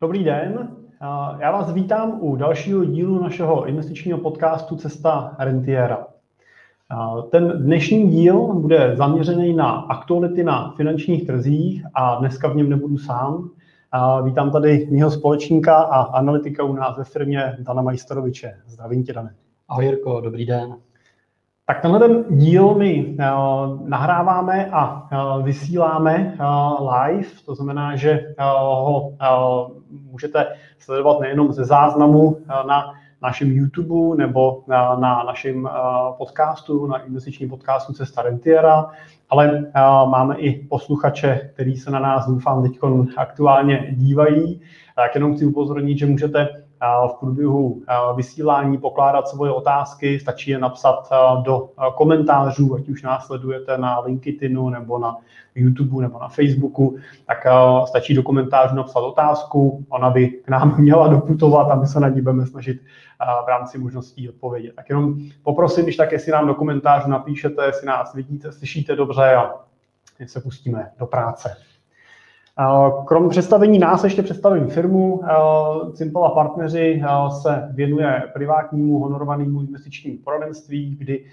Dobrý den, já vás vítám u dalšího dílu našeho investičního podcastu Cesta Rentiera. Ten dnešní díl bude zaměřený na aktuality na finančních trzích a dneska v něm nebudu sám. Vítám tady mého společníka a analytika u nás ve firmě Dana Majstoroviče. Zdravím tě, Dane. Ahoj Jirko, dobrý den. Tak tenhle ten díl my uh, nahráváme a uh, vysíláme uh, live, to znamená, že ho můžete sledovat nejenom ze záznamu na našem YouTube nebo na, na našem podcastu, na investičním podcastu Cesta Rentiera, ale máme i posluchače, který se na nás, doufám, teď aktuálně dívají. Tak jenom chci upozornit, že můžete v průběhu vysílání pokládat svoje otázky, stačí je napsat do komentářů, ať už následujete na LinkedInu nebo na YouTube nebo na Facebooku, tak stačí do komentářů napsat otázku, ona by k nám měla doputovat a my se na ní budeme snažit v rámci možností odpovědět. Tak jenom poprosím, když tak, jestli nám do komentářů napíšete, jestli nás vidíte, slyšíte dobře a se pustíme do práce. Krom představení nás ještě představím firmu. Simple partneři se věnuje privátnímu honorovanému investičnímu poradenství, kdy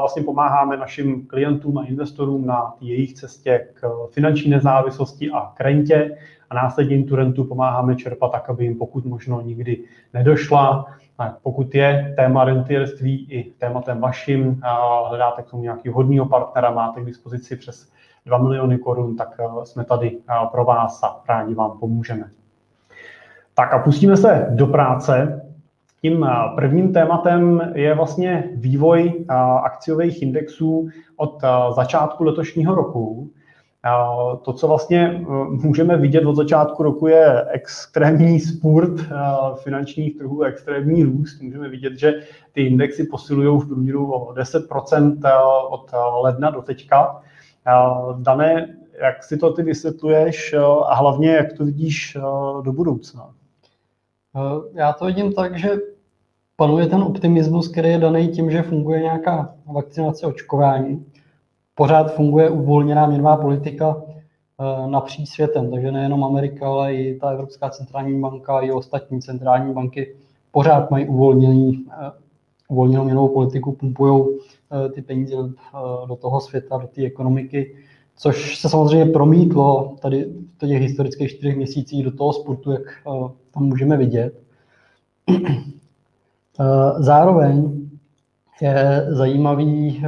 vlastně pomáháme našim klientům a investorům na jejich cestě k finanční nezávislosti a k rentě a následně jim tu rentu pomáháme čerpat tak, aby jim pokud možno nikdy nedošla. Pokud je téma rentierství i tématem vaším, hledáte k tomu nějaký hodného partnera, máte k dispozici přes 2 miliony korun, tak eh, jsme tady eh, pro vás a rádi vám pomůžeme. Tak a pustíme se do práce. Tím eh, prvním tématem je vlastně vývoj akciových indexů od začátku letošního roku. To, co vlastně můžeme vidět od začátku roku, je extrémní spurt finančních trhů, extrémní růst. Můžeme vidět, že ty indexy posilují v průměru o 10% od ledna do teďka. Dané, jak si to ty vysvětluješ a hlavně jak to vidíš do budoucna? Já to vidím tak, že panuje ten optimismus, který je daný tím, že funguje nějaká vakcinace očkování. Pořád funguje uvolněná měnová politika napříč světem, takže nejenom Amerika, ale i ta Evropská centrální banka, i ostatní centrální banky pořád mají uvolněný, uvolněnou měnovou politiku, pumpují Eh, ty peníze eh, do toho světa, do té ekonomiky, což se samozřejmě promítlo tady v těch historických čtyřech měsících do toho sportu, jak eh, tam můžeme vidět. Zároveň je zajímavý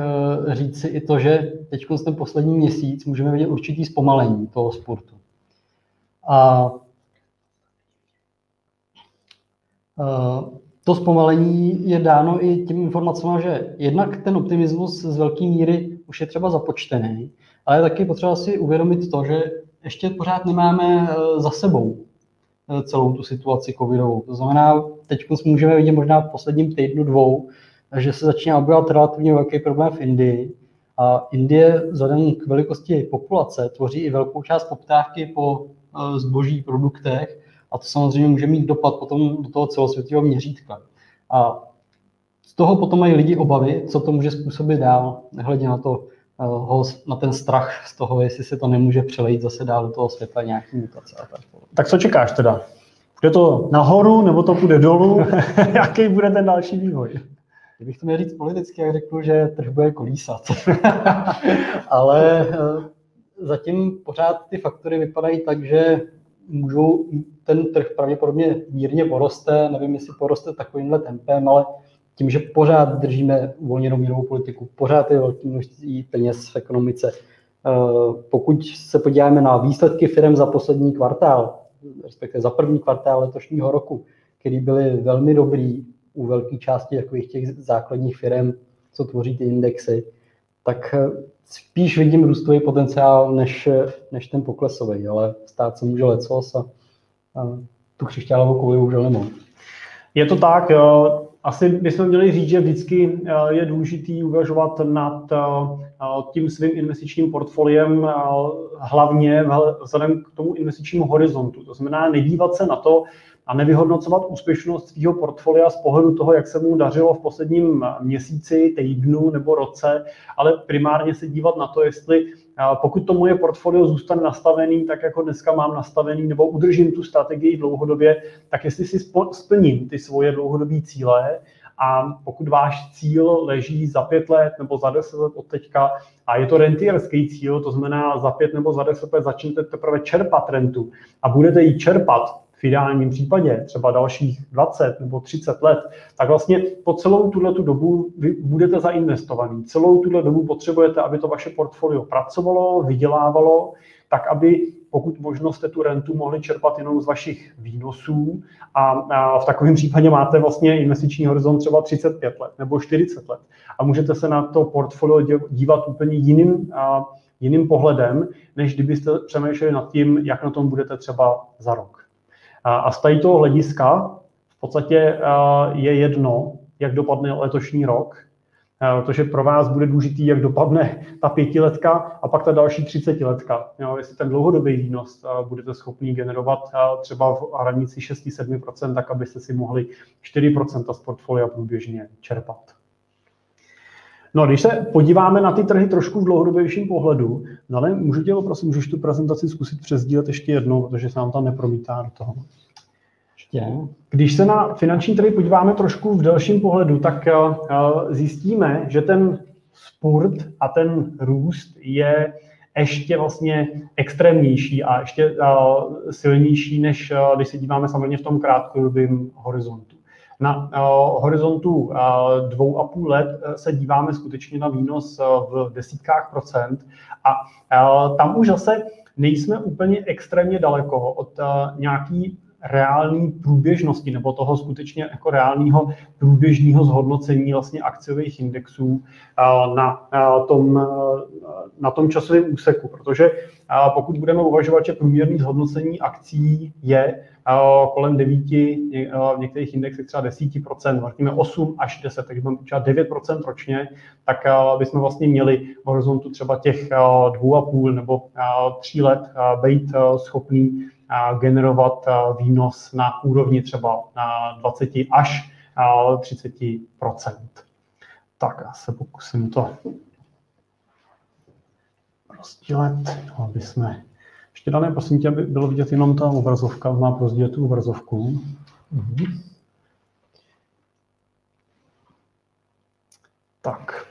říct si i to, že teď ten poslední měsíc můžeme vidět určitý zpomalení toho sportu. A to zpomalení je dáno i tím informacemi, že jednak ten optimismus z velké míry už je třeba započtený, ale je taky potřeba si uvědomit to, že ještě pořád nemáme eh, za sebou eh, celou tu situaci covidovou. To znamená, teď můžeme vidět možná v posledním týdnu, dvou, že se začíná objevovat relativně velký problém v Indii. A Indie vzhledem k velikosti populace tvoří i velkou část poptávky po eh, zboží produktech, a to samozřejmě může mít dopad potom do toho celosvětového měřítka. A z toho potom mají lidi obavy, co to může způsobit dál, nehledě na to, eh, na ten strach z toho, jestli se to nemůže přelejít zase dál do toho světa nějaký mutace a tak. Tak co čekáš teda? Bude to nahoru nebo to půjde dolů? Jaký bude ten další vývoj? Kdybych to měl říct politicky, jak řeknu, že trh bude kolísat. Ale eh, zatím pořád ty faktory vypadají tak, že můžou, ten trh pravděpodobně mírně poroste, nevím, jestli poroste takovýmhle tempem, ale tím, že pořád držíme uvolněnou mírovou politiku, pořád je velké množství peněz v ekonomice. Eh, pokud se podíváme na výsledky firm za poslední kvartál, respektive za první kvartál letošního roku, který byly velmi dobrý u velké části takových těch základních firm, co tvoří ty indexy, tak eh, spíš vidím růstový potenciál než, než ten poklesový, ale stát se může lecos a, a tu křišťálovou kouli už nemohu. Je to tak, asi bychom měli říct, že vždycky eh, je důležitý uvažovat nad eh, tím svým investičním portfoliem, hlavně vzhledem k tomu investičnímu horizontu. To znamená nedívat se na to, a nevyhodnocovat úspěšnost svého portfolia z pohledu toho, jak se mu dařilo v posledním měsíci, týdnu nebo roce, ale primárně se dívat na to, jestli pokud to moje portfolio zůstane nastavený, tak jako dneska mám nastavený, nebo udržím tu strategii dlouhodobě, tak jestli si splním ty svoje dlouhodobé cíle, a pokud váš cíl leží za pět let nebo za deset let od teďka a je to rentierský cíl, to znamená za pět nebo za deset let začnete teprve čerpat rentu a budete ji čerpat v ideálním případě třeba dalších 20 nebo 30 let, tak vlastně po celou tuhle tu dobu vy budete zainvestovaný. Celou tuhle dobu potřebujete, aby to vaše portfolio pracovalo, vydělávalo, tak aby pokud možno jste tu rentu mohli čerpat jenom z vašich výnosů a, a v takovém případě máte vlastně investiční horizont třeba 35 let nebo 40 let a můžete se na to portfolio dívat úplně jiným, a, jiným pohledem, než kdybyste přemýšleli nad tím, jak na tom budete třeba za rok. A, z toho hlediska v podstatě je jedno, jak dopadne letošní rok, protože pro vás bude důležitý, jak dopadne ta pětiletka a pak ta další třicetiletka. Jestli ten dlouhodobý výnos budete schopný generovat třeba v hranici 6-7%, tak abyste si mohli 4% z portfolia průběžně čerpat. No, když se podíváme na ty trhy trošku v dlouhodobějším pohledu, ale můžu tě prosím, můžeš tu prezentaci zkusit přesdílet ještě jednou, protože se nám tam nepromítá do toho. Ještě. Když se na finanční trhy podíváme trošku v delším pohledu, tak eh, zjistíme, že ten spurt a ten růst je ještě vlastně extrémnější a ještě eh, silnější, než eh, když se díváme samozřejmě v tom krátkodobém horizontu. Na horizontu dvou a půl let se díváme skutečně na výnos v desítkách procent. A tam už zase nejsme úplně extrémně daleko od nějaký reální průběžnosti nebo toho skutečně jako reálného průběžného zhodnocení vlastně akciových indexů na tom, na tom časovém úseku, protože pokud budeme uvažovat, že průměrný zhodnocení akcí je kolem 9, v některých indexech třeba 10%, vrtíme 8 až 10, takže budeme třeba 9% ročně, tak bychom vlastně měli v horizontu třeba těch 2,5 nebo 3 let být schopný generovat výnos na úrovni třeba na 20 až 30% Tak já se pokusím to rozdílet, aby jsme... Ještě dané, prosím tě, aby bylo vidět jenom ta obrazovka, má rozdílet tu obrazovku. Mm-hmm. Tak.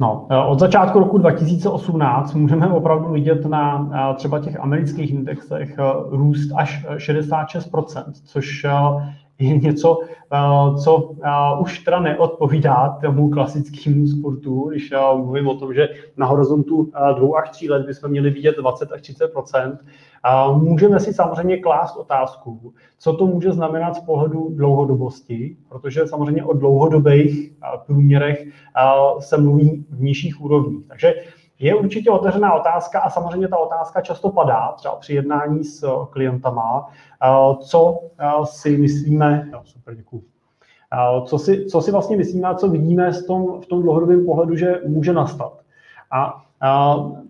No, eh, od začátku roku 2018 můžeme opravdu vidět na eh, třeba těch amerických indexech eh, růst až 66%, což je něco, co už teda neodpovídá tomu klasickému sportu, když mluvím o tom, že na horizontu dvou až tří let bychom měli vidět 20 až 30% Můžeme si samozřejmě klást otázku, co to může znamenat z pohledu dlouhodobosti, protože samozřejmě o dlouhodobých průměrech se mluví v nižších úrovních. Takže je určitě otevřená otázka a samozřejmě ta otázka často padá, třeba při jednání s klientama, co si myslíme, jo, super, děkuji. Co si, co si vlastně myslíme a co vidíme v tom, v tom dlouhodobém pohledu, že může nastat. A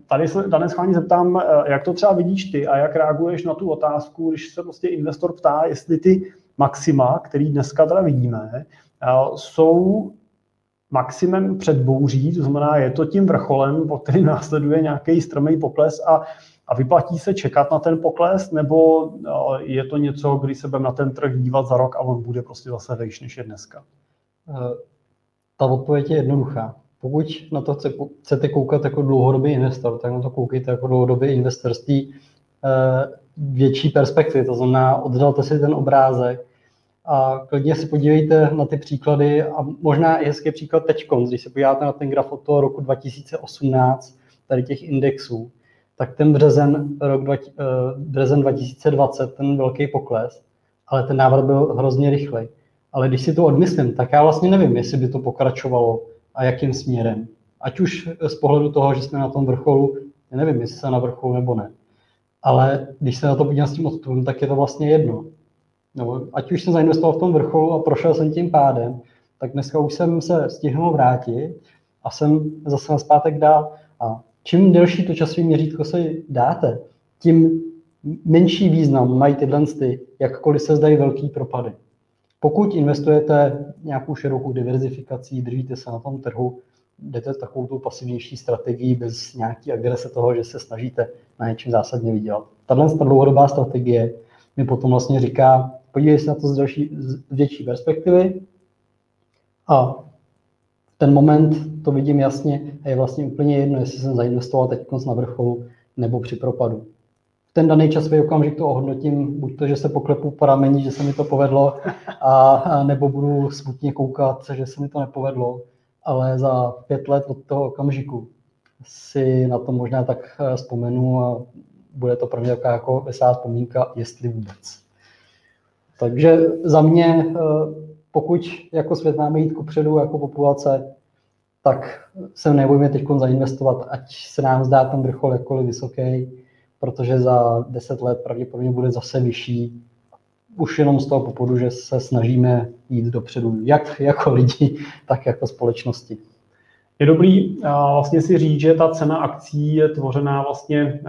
tady se dnes schválně zeptám, jak to třeba vidíš ty a jak reaguješ na tu otázku, když se prostě investor ptá, jestli ty maxima, který dneska teda vidíme, jsou maximem před bouří, to znamená, je to tím vrcholem, po který následuje nějaký strmý pokles a, a vyplatí se čekat na ten pokles, nebo je to něco, kdy se budeme na ten trh dívat za rok a on bude prostě zase vejš, než je dneska? Eh, ta odpověď je jednoduchá. Pokud na to chcete koukat jako dlouhodobý investor, tak na to koukejte jako dlouhodobý investor z té eh, větší perspektivy. To znamená, oddalte si ten obrázek, a klidně si podívejte na ty příklady a možná i hezký příklad teď, když se podíváte na ten graf od toho roku 2018, tady těch indexů, tak ten březen, rok eh, březen 2020, ten velký pokles, ale ten návrat byl hrozně rychlej. Ale když si to odmyslím, tak já vlastně nevím, jestli by to pokračovalo a jakým směrem. Ať už z pohledu toho, že jsme na tom vrcholu, nevím, jestli se na vrcholu nebo ne. Ale když se na to podívám s tím odstupem, tak je to vlastně jedno nebo ať už jsem zainvestoval v tom vrcholu a prošel jsem tím pádem, tak dneska už jsem se stihnul vrátit a jsem zase na zpátek dál. A čím delší to časové měřítko si dáte, tím menší význam mají tyhle, ty, jakkoliv se zdají velký propady. Pokud investujete nějakou širokou diverzifikací, držíte se na tom trhu, jdete takovou tu pasivnější strategii bez nějaký agrese toho, že se snažíte na něčem zásadně vydělat. Tahle dlouhodobá strategie mi potom vlastně říká, podívej se na to z, další, z větší perspektivy a v ten moment to vidím jasně a je vlastně úplně jedno, jestli jsem zainvestoval teď na vrcholu nebo při propadu. V ten daný časový okamžik to ohodnotím, buď to, že se poklepu po rameni, že se mi to povedlo, a, a nebo budu smutně koukat, že se mi to nepovedlo, ale za pět let od toho okamžiku si na to možná tak eh, vzpomenu a bude to pro mě taková jako veselá vzpomínka, jestli vůbec. Takže za mě, eh, pokud jako svět máme jít kupředu jako populace, tak se nebojíme teď zainvestovat, ať se nám zdá ten vrchol jakkoliv vysoký, protože za deset let pravděpodobně bude zase vyšší. Už jenom z toho popodu, že se snažíme jít dopředu, jak jako lidi, tak jako společnosti. Je dobrý vlastně si říct, že ta cena akcí je tvořená vlastně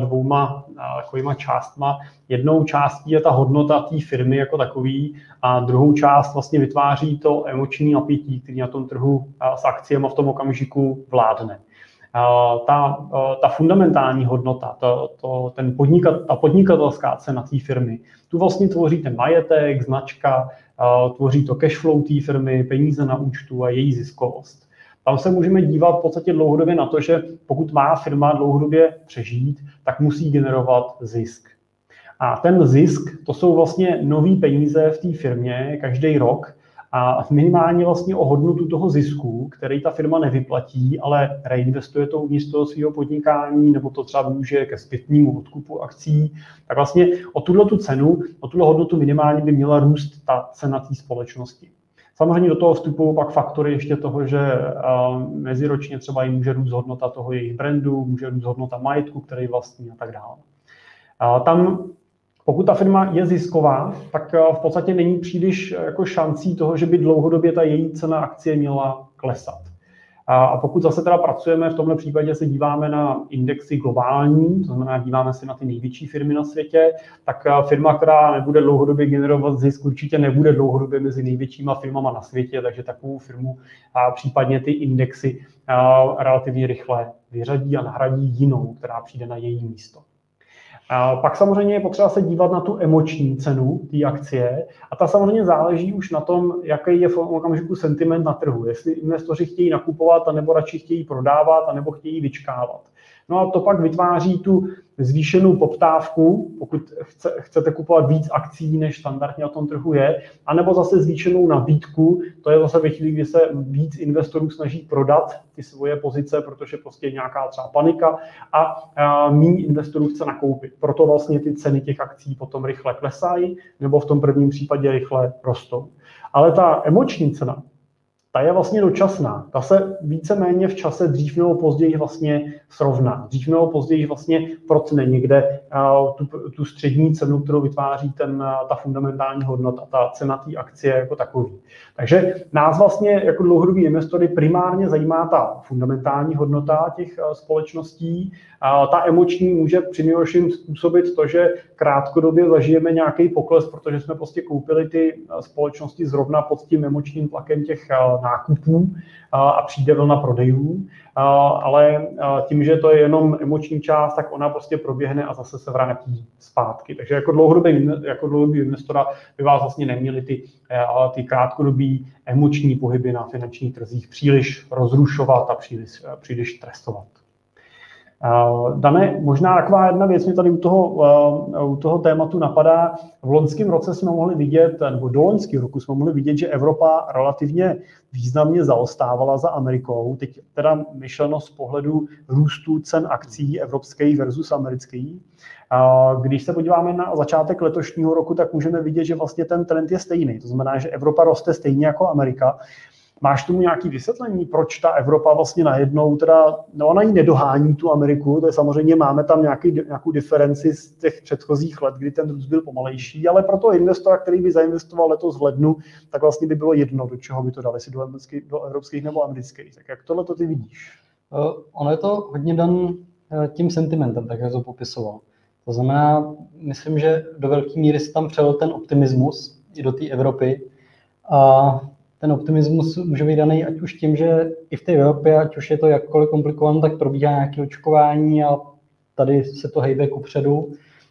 dvouma takovýma částma. Jednou částí je ta hodnota té firmy jako takový a druhou část vlastně vytváří to emoční napětí, který na tom trhu s akciemi v tom okamžiku vládne. Ta, ta fundamentální hodnota, to, to, ten podnikat, ta podnikatelská cena té firmy, tu vlastně tvoří ten majetek, značka, tvoří to cash flow té firmy, peníze na účtu a její ziskovost. Tam se můžeme dívat v podstatě dlouhodobě na to, že pokud má firma dlouhodobě přežít, tak musí generovat zisk. A ten zisk, to jsou vlastně nové peníze v té firmě každý rok a minimálně vlastně o hodnotu toho zisku, který ta firma nevyplatí, ale reinvestuje to uvnitř toho svého podnikání nebo to třeba využije ke zpětnímu odkupu akcí, tak vlastně o tuhle tu cenu, o tuhle hodnotu minimálně by měla růst ta cena té společnosti. Samozřejmě do toho vstupují pak faktory ještě toho, že meziročně třeba jim může růst hodnota toho jejich brandu, může růst hodnota majetku, který vlastní a tak dále. Tam pokud ta firma je zisková, tak v podstatě není příliš jako šancí toho, že by dlouhodobě ta její cena akcie měla klesat. A pokud zase teda pracujeme, v tomhle případě se díváme na indexy globální, to znamená díváme se na ty největší firmy na světě, tak firma, která nebude dlouhodobě generovat zisk, určitě nebude dlouhodobě mezi největšíma firmama na světě, takže takovou firmu a případně ty indexy relativně rychle vyřadí a nahradí jinou, která přijde na její místo. A pak samozřejmě je potřeba se dívat na tu emoční cenu té akcie a ta samozřejmě záleží už na tom, jaký je v okamžiku sentiment na trhu. Jestli investoři chtějí nakupovat, anebo radši chtějí prodávat, anebo chtějí vyčkávat. No a to pak vytváří tu zvýšenou poptávku, pokud chce, chcete kupovat víc akcí, než standardně na tom trhu je, anebo zase zvýšenou nabídku, to je zase ve chvíli, kdy se víc investorů snaží prodat ty svoje pozice, protože prostě je nějaká třeba panika a, a méně investorů chce nakoupit. Proto vlastně ty ceny těch akcí potom rychle klesají, nebo v tom prvním případě rychle rostou. Ale ta emoční cena, ta je vlastně dočasná. Ta se víceméně v čase dřív nebo později vlastně srovná. Dřív nebo později vlastně procne někde tu, tu střední cenu, kterou vytváří ten, ta fundamentální hodnota, ta cena té akcie jako takový. Takže nás vlastně jako dlouhodobý investory primárně zajímá ta fundamentální hodnota těch společností. Ta emoční může přinejmenším způsobit to, že krátkodobě zažijeme nějaký pokles, protože jsme prostě koupili ty společnosti zrovna pod tím emočním tlakem těch nákupů a přijde vlna prodejů, ale tím, že to je jenom emoční část, tak ona prostě proběhne a zase se vrátí zpátky. Takže jako dlouhodobý, jako dlouhodobý investora by vás vlastně neměli ty, ty krátkodobý emoční pohyby na finančních trzích příliš rozrušovat a příliš, příliš trestovat. Dané, možná taková jedna věc mě tady u toho, u toho tématu napadá. V loňském roce jsme mohli vidět, nebo do loňského roku jsme mohli vidět, že Evropa relativně významně zaostávala za Amerikou. Teď teda myšleno z pohledu růstu cen akcí evropských versus amerických. Když se podíváme na začátek letošního roku, tak můžeme vidět, že vlastně ten trend je stejný. To znamená, že Evropa roste stejně jako Amerika. Máš tomu nějaký vysvětlení, proč ta Evropa vlastně najednou, teda, no ona ji nedohání tu Ameriku, to je samozřejmě, máme tam nějaký, nějakou diferenci z těch předchozích let, kdy ten růst byl pomalejší, ale pro toho investora, který by zainvestoval letos v lednu, tak vlastně by bylo jedno, do čeho by to dali, si do, evropských, do evropských nebo amerických. Tak jak tohle to ty vidíš? Uh, ono je to hodně dan uh, tím sentimentem, tak jak to popisoval. To znamená, myslím, že do velké míry se tam přelil ten optimismus i do té Evropy. A ten optimismus může být daný ať už tím, že i v té Evropě, ať už je to jakkoliv komplikované, tak probíhá nějaké očkování a tady se to hejbe kupředu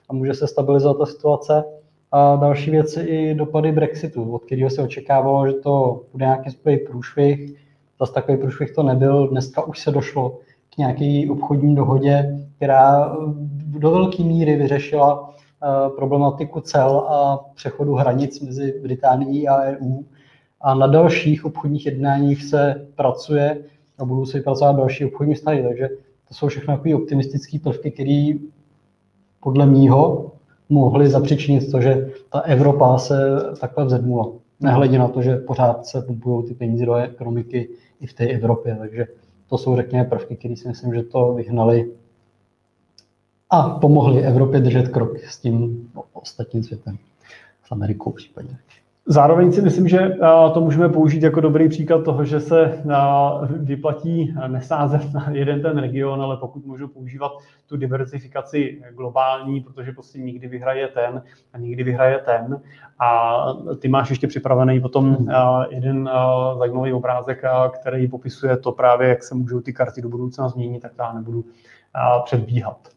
a může se stabilizovat ta situace. A další věc je i dopady Brexitu, od kterého se očekávalo, že to bude nějaký způsob průšvih. Zase takový průšvih to nebyl. Dneska už se došlo k nějaké obchodní dohodě, která do velké míry vyřešila eh, problematiku cel a přechodu hranic mezi Británií a EU. A na dalších obchodních jednáních se pracuje a budou se pracovat další obchodní vztahy. Takže to jsou všechno takové optimistické prvky, které podle mýho mohly zapříčinit to, že ta Evropa se takhle vzedmula. Nehledě na to, že pořád se pumpují ty peníze do ekonomiky i v té Evropě. Takže to jsou, řekněme, prvky, které si myslím, že to vyhnali a pomohli Evropě držet krok s tím ostatním světem, s Amerikou případně. Zároveň si myslím, že to můžeme použít jako dobrý příklad toho, že se vyplatí nesázet na jeden ten region, ale pokud můžu používat tu diversifikaci globální, protože prostě nikdy vyhraje ten a nikdy vyhraje ten. A ty máš ještě připravený potom jeden zajímavý obrázek, který popisuje to právě, jak se můžou ty karty do budoucna změnit, tak já nebudu předbíhat.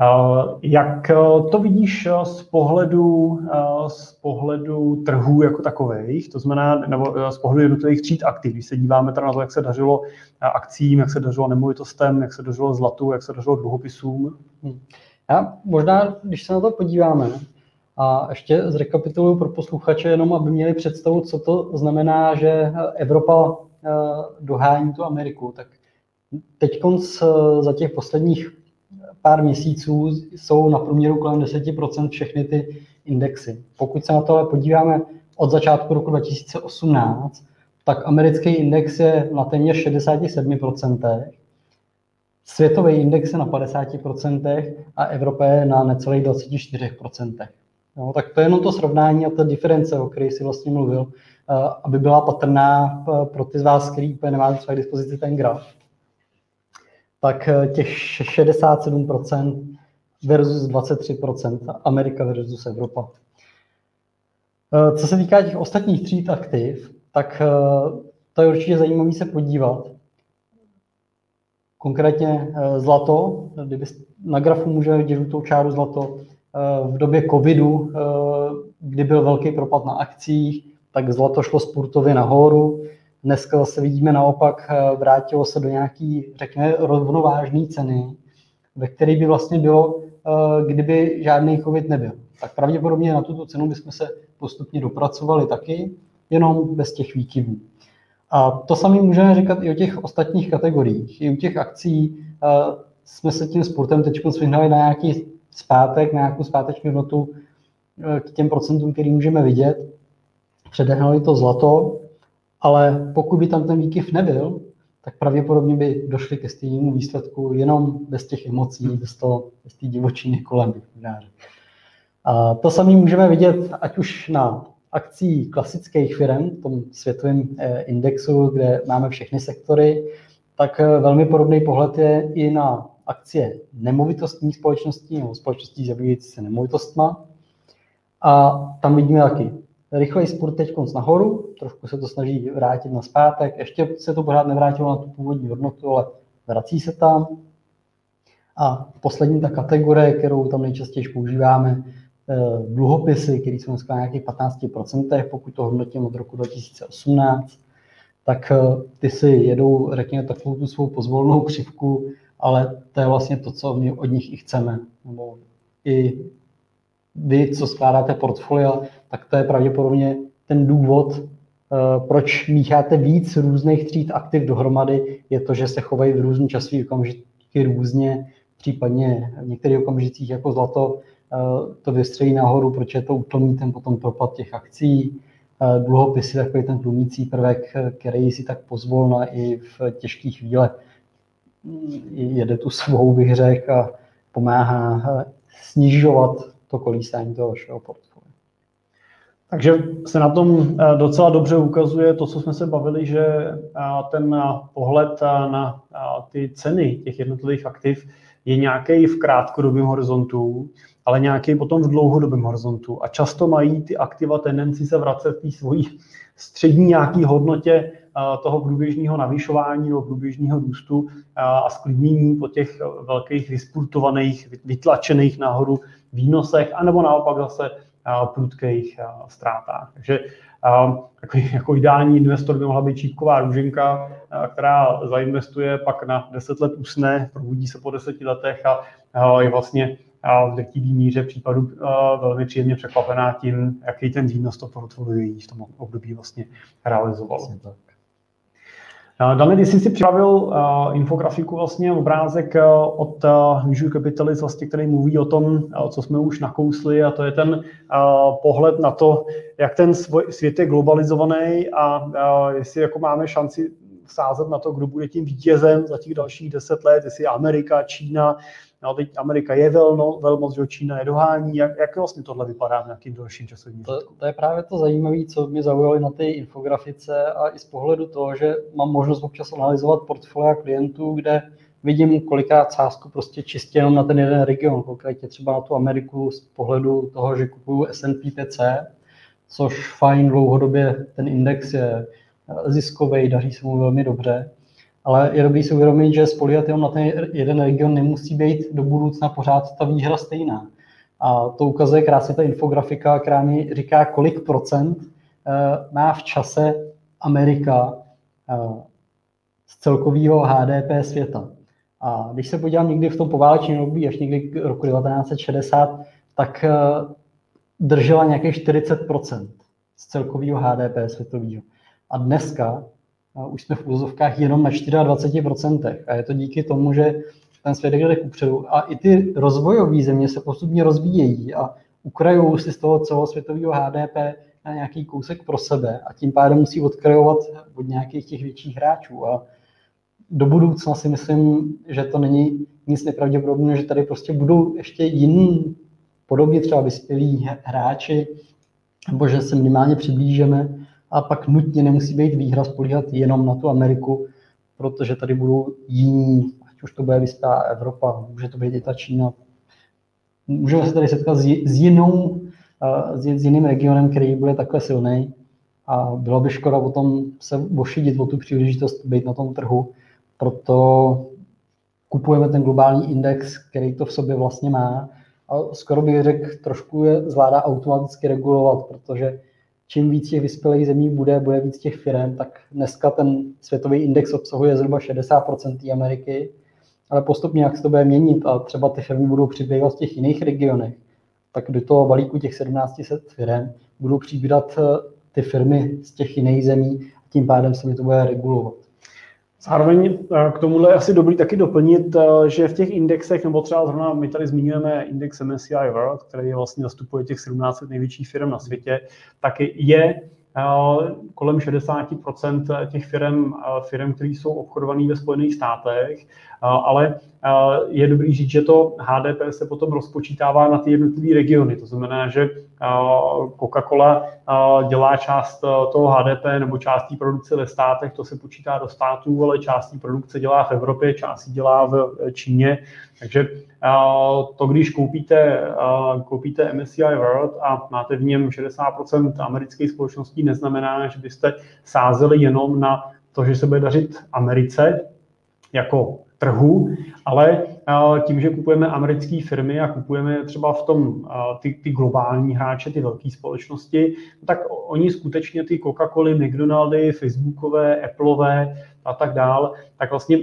Eh, jak eh, to vidíš eh, z pohledu, z pohledu trhů jako takových, to znamená, nebo z pohledu jednotlivých tříd aktiv, když se díváme teda na to, jak se dařilo akcím, jak se dařilo nemovitostem, jak se dařilo zlatu, jak se dařilo dluhopisům? Hmm. Já možná, když se na to podíváme, a ještě zrekapituluju pro posluchače, jenom aby měli představu, co to znamená, že Evropa dohání tu Ameriku. Tak teď za těch posledních pár měsíců jsou na průměru kolem 10% všechny ty indexy. Pokud se na to podíváme od začátku roku 2018, tak americký index je na téměř 67%, světový index je na 50% a Evropa je na necelých 24%. No, tak to je jenom to srovnání a ta diference, o které si vlastně mluvil, eh, aby byla patrná eh, pro ty z vás, kteří úplně nemáte třeba k dispozici ten graf tak eh, těch 67% versus 23% Amerika versus Evropa. Eh, co se týká těch ostatních tříd aktiv, tak eh, to je určitě zajímavé se podívat. Konkrétně zlato, kdyby na grafu můžeme vidět žlutou čáru zlato, v době covidu, kdy byl velký propad na akcích, tak zlato šlo sportově nahoru. Dneska zase vidíme naopak, eh, vrátilo se do nějaký, řekněme, rovnovážné ceny, ve které by vlastně bylo, eh, kdyby žádný COVID nebyl. Tak pravděpodobně na tuto cenu bychom se postupně dopracovali taky, jenom bez těch výkyvů. A to samé můžeme říkat i o těch ostatních kategoriích. I u těch akcí eh, jsme se tím sportem teď svihnali na nějaký zpátek, na nějakou zpáteční hodnotu k těm procentům, který můžeme vidět. Předehnali to zlato, ale pokud by tam ten výkyv nebyl, tak pravděpodobně by došli ke stejnému výsledku jenom bez těch emocí, bez, toho, bez té divočiny kolem. A to samé můžeme vidět ať už na akcí klasických firm, v tom světovém eh, indexu, kde máme všechny sektory, tak eh, velmi podobný pohled je i na akcie nemovitostních společností nebo společností zabývající se nemovitostma. A tam vidíme taky rychlej spurt teď nahoru, trošku se to snaží vrátit na zpátek, ještě se to pořád nevrátilo na tu původní hodnotu, ale vrací se tam. A poslední ta kategorie, kterou tam nejčastěji používáme, eh, dluhopisy, které jsou dneska na nějakých 15%, pokud to hodnotím od roku 2018, tak eh, ty si jedou, řekněme, takovou tu svou pozvolnou křivku, ale to je vlastně to, co my od nich i chceme. Nebo i vy, co skládáte portfolia, tak to je pravděpodobně ten důvod, eh, proč mícháte víc různých tříd aktiv dohromady, je to, že se chovají v různý časové okamžiky různě, případně v některých okamžicích jako zlato eh, to vystřelí nahoru, protože to utlumí ten potom propad těch akcí. Eh, dluhopisy takový ten tlumící prvek, který si tak pozvolna i v těžkých chvíle jede tu svou vyhřech a pomáhá snižovat to kolísání toho vašeho portfolia. Takže se na tom eh, docela dobře ukazuje to, co jsme se bavili, že eh, ten eh, pohled na ty ceny těch jednotlivých aktiv je nějaký v krátkodobém horizontu, ale nějaký potom v dlouhodobém horizontu. A často mají ty aktiva tendenci se vracet v té svojí střední nějaký hodnotě toho průběžného navyšování nebo průběžného růstu a sklidnění po těch velkých vyspurtovaných, vytlačených nahoru výnosech, anebo naopak zase prudkých ztrátách. Takže jako, jako ideální investor by mohla být čípková růženka, která zainvestuje, pak na 10 let usne, probudí se po 10 letech a je vlastně v drtivé míře případu velmi příjemně překvapená tím, jaký ten výnos to portfolio v tom období vlastně realizovalo. Dane, ty jsi si připravil uh, infografiku, vlastně obrázek uh, od uh, Visual Capitalist, vlastně, který mluví o tom, uh, co jsme už nakousli, a to je ten uh, pohled na to, jak ten svoj, svět je globalizovaný a uh, jestli jako máme šanci sázet na to, kdo bude tím vítězem za těch dalších deset let, jestli Amerika, Čína, No, teď Amerika je velno, velmoc, že Čína je dohání. Jak, jak vlastně tohle vypadá v nějakým dalším časovým to, to, je právě to zajímavé, co mě zaujalo na té infografice a i z pohledu toho, že mám možnost občas analyzovat portfolia klientů, kde vidím kolikrát sázku prostě čistě jenom na ten jeden region, konkrétně třeba na tu Ameriku z pohledu toho, že kupuju S&P 500, což fajn dlouhodobě ten index je ziskový, daří se mu velmi dobře ale je dobré si uvědomit, že spolíhat jenom na ten jeden region nemusí být do budoucna pořád ta výhra stejná. A to ukazuje krásně ta infografika, která mi říká, kolik procent eh, má v čase Amerika eh, z celkového HDP světa. A když se podívám někdy v tom poválečném období, až někdy k roku 1960, tak eh, držela nějakých 40% z celkového HDP světového. A dneska už jsme v úzovkách jenom na 24%. A je to díky tomu, že ten svět jde kupředu. A i ty rozvojové země se postupně rozvíjejí a ukrajují si z toho celosvětového HDP na nějaký kousek pro sebe a tím pádem musí odkrajovat od nějakých těch větších hráčů. A do budoucna si myslím, že to není nic nepravděpodobného, že tady prostě budou ještě jiní podobně třeba vyspělí hráči, nebo že se minimálně přiblížeme a pak nutně nemusí být výhra spolíhat jenom na tu Ameriku, protože tady budou jiní, ať už to bude vyspělá Evropa, může to být i ta Čína. Můžeme se tady setkat s, jinou, s, s jiným regionem, který bude takhle silný a bylo by škoda o tom se ošidit o tu příležitost být na tom trhu, proto kupujeme ten globální index, který to v sobě vlastně má a skoro bych řekl, trošku je zvládá automaticky regulovat, protože čím víc těch vyspělých zemí bude, bude víc těch firm, tak dneska ten světový index obsahuje zhruba 60% té Ameriky, ale postupně, jak se to bude měnit a třeba ty firmy budou přibývat z těch jiných regionech, tak do toho balíku těch 1700 firm budou přibývat eh, ty firmy z těch jiných zemí a tím pádem se mi to bude regulovat. Zároveň eh, k tomuhle je asi dobrý taky doplnit, eh, že v těch indexech, nebo třeba zrovna my tady zmiňujeme index MSCI World, který vlastně zastupuje těch 17 největších firm na světě, tak je kolem 60% těch firm, firm které jsou obchodované ve Spojených státech, ale je dobrý říct, že to HDP se potom rozpočítává na ty jednotlivé regiony. To znamená, že Coca-Cola dělá část toho HDP nebo část té produkce ve státech, to se počítá do států, ale část té produkce dělá v Evropě, část dělá v Číně. Takže to, když koupíte, koupíte MSCI World a máte v něm 60% amerických společností, neznamená, že byste sázeli jenom na to, že se bude dařit Americe jako trhu, ale tím, že kupujeme americké firmy a kupujeme třeba v tom ty, ty globální hráče, ty velké společnosti, tak oni skutečně ty Coca-Coly, McDonaldy, Facebookové, Appleové a tak dál, tak vlastně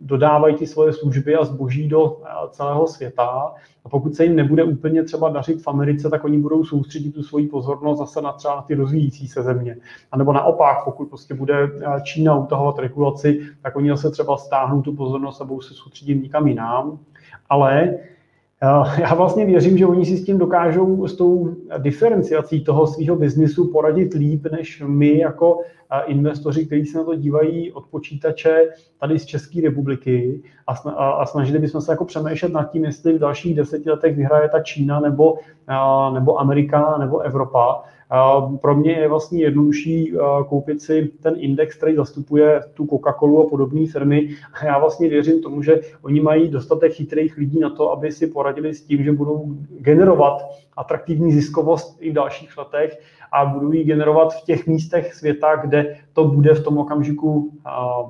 dodávají ty svoje služby a zboží do celého světa. A pokud se jim nebude úplně třeba dařit v Americe, tak oni budou soustředit tu svoji pozornost zase na třeba ty rozvíjící se země. A nebo naopak, pokud prostě bude Čína utahovat regulaci, tak oni zase třeba stáhnou tu pozornost a budou se soustředit nikam jinam. Ale já vlastně věřím, že oni si s tím dokážou, s tou diferenciací toho svého biznisu poradit líp, než my jako investoři, kteří se na to dívají od počítače tady z České republiky a snažili bychom se jako přemýšlet nad tím, jestli v dalších deseti letech vyhraje ta Čína nebo, nebo Amerika nebo Evropa. Pro mě je vlastně jednodušší koupit si ten index, který zastupuje tu Coca-Colu a podobné firmy. A já vlastně věřím tomu, že oni mají dostatek chytrých lidí na to, aby si poradili s tím, že budou generovat atraktivní ziskovost i v dalších letech a budou ji generovat v těch místech světa, kde to bude v tom okamžiku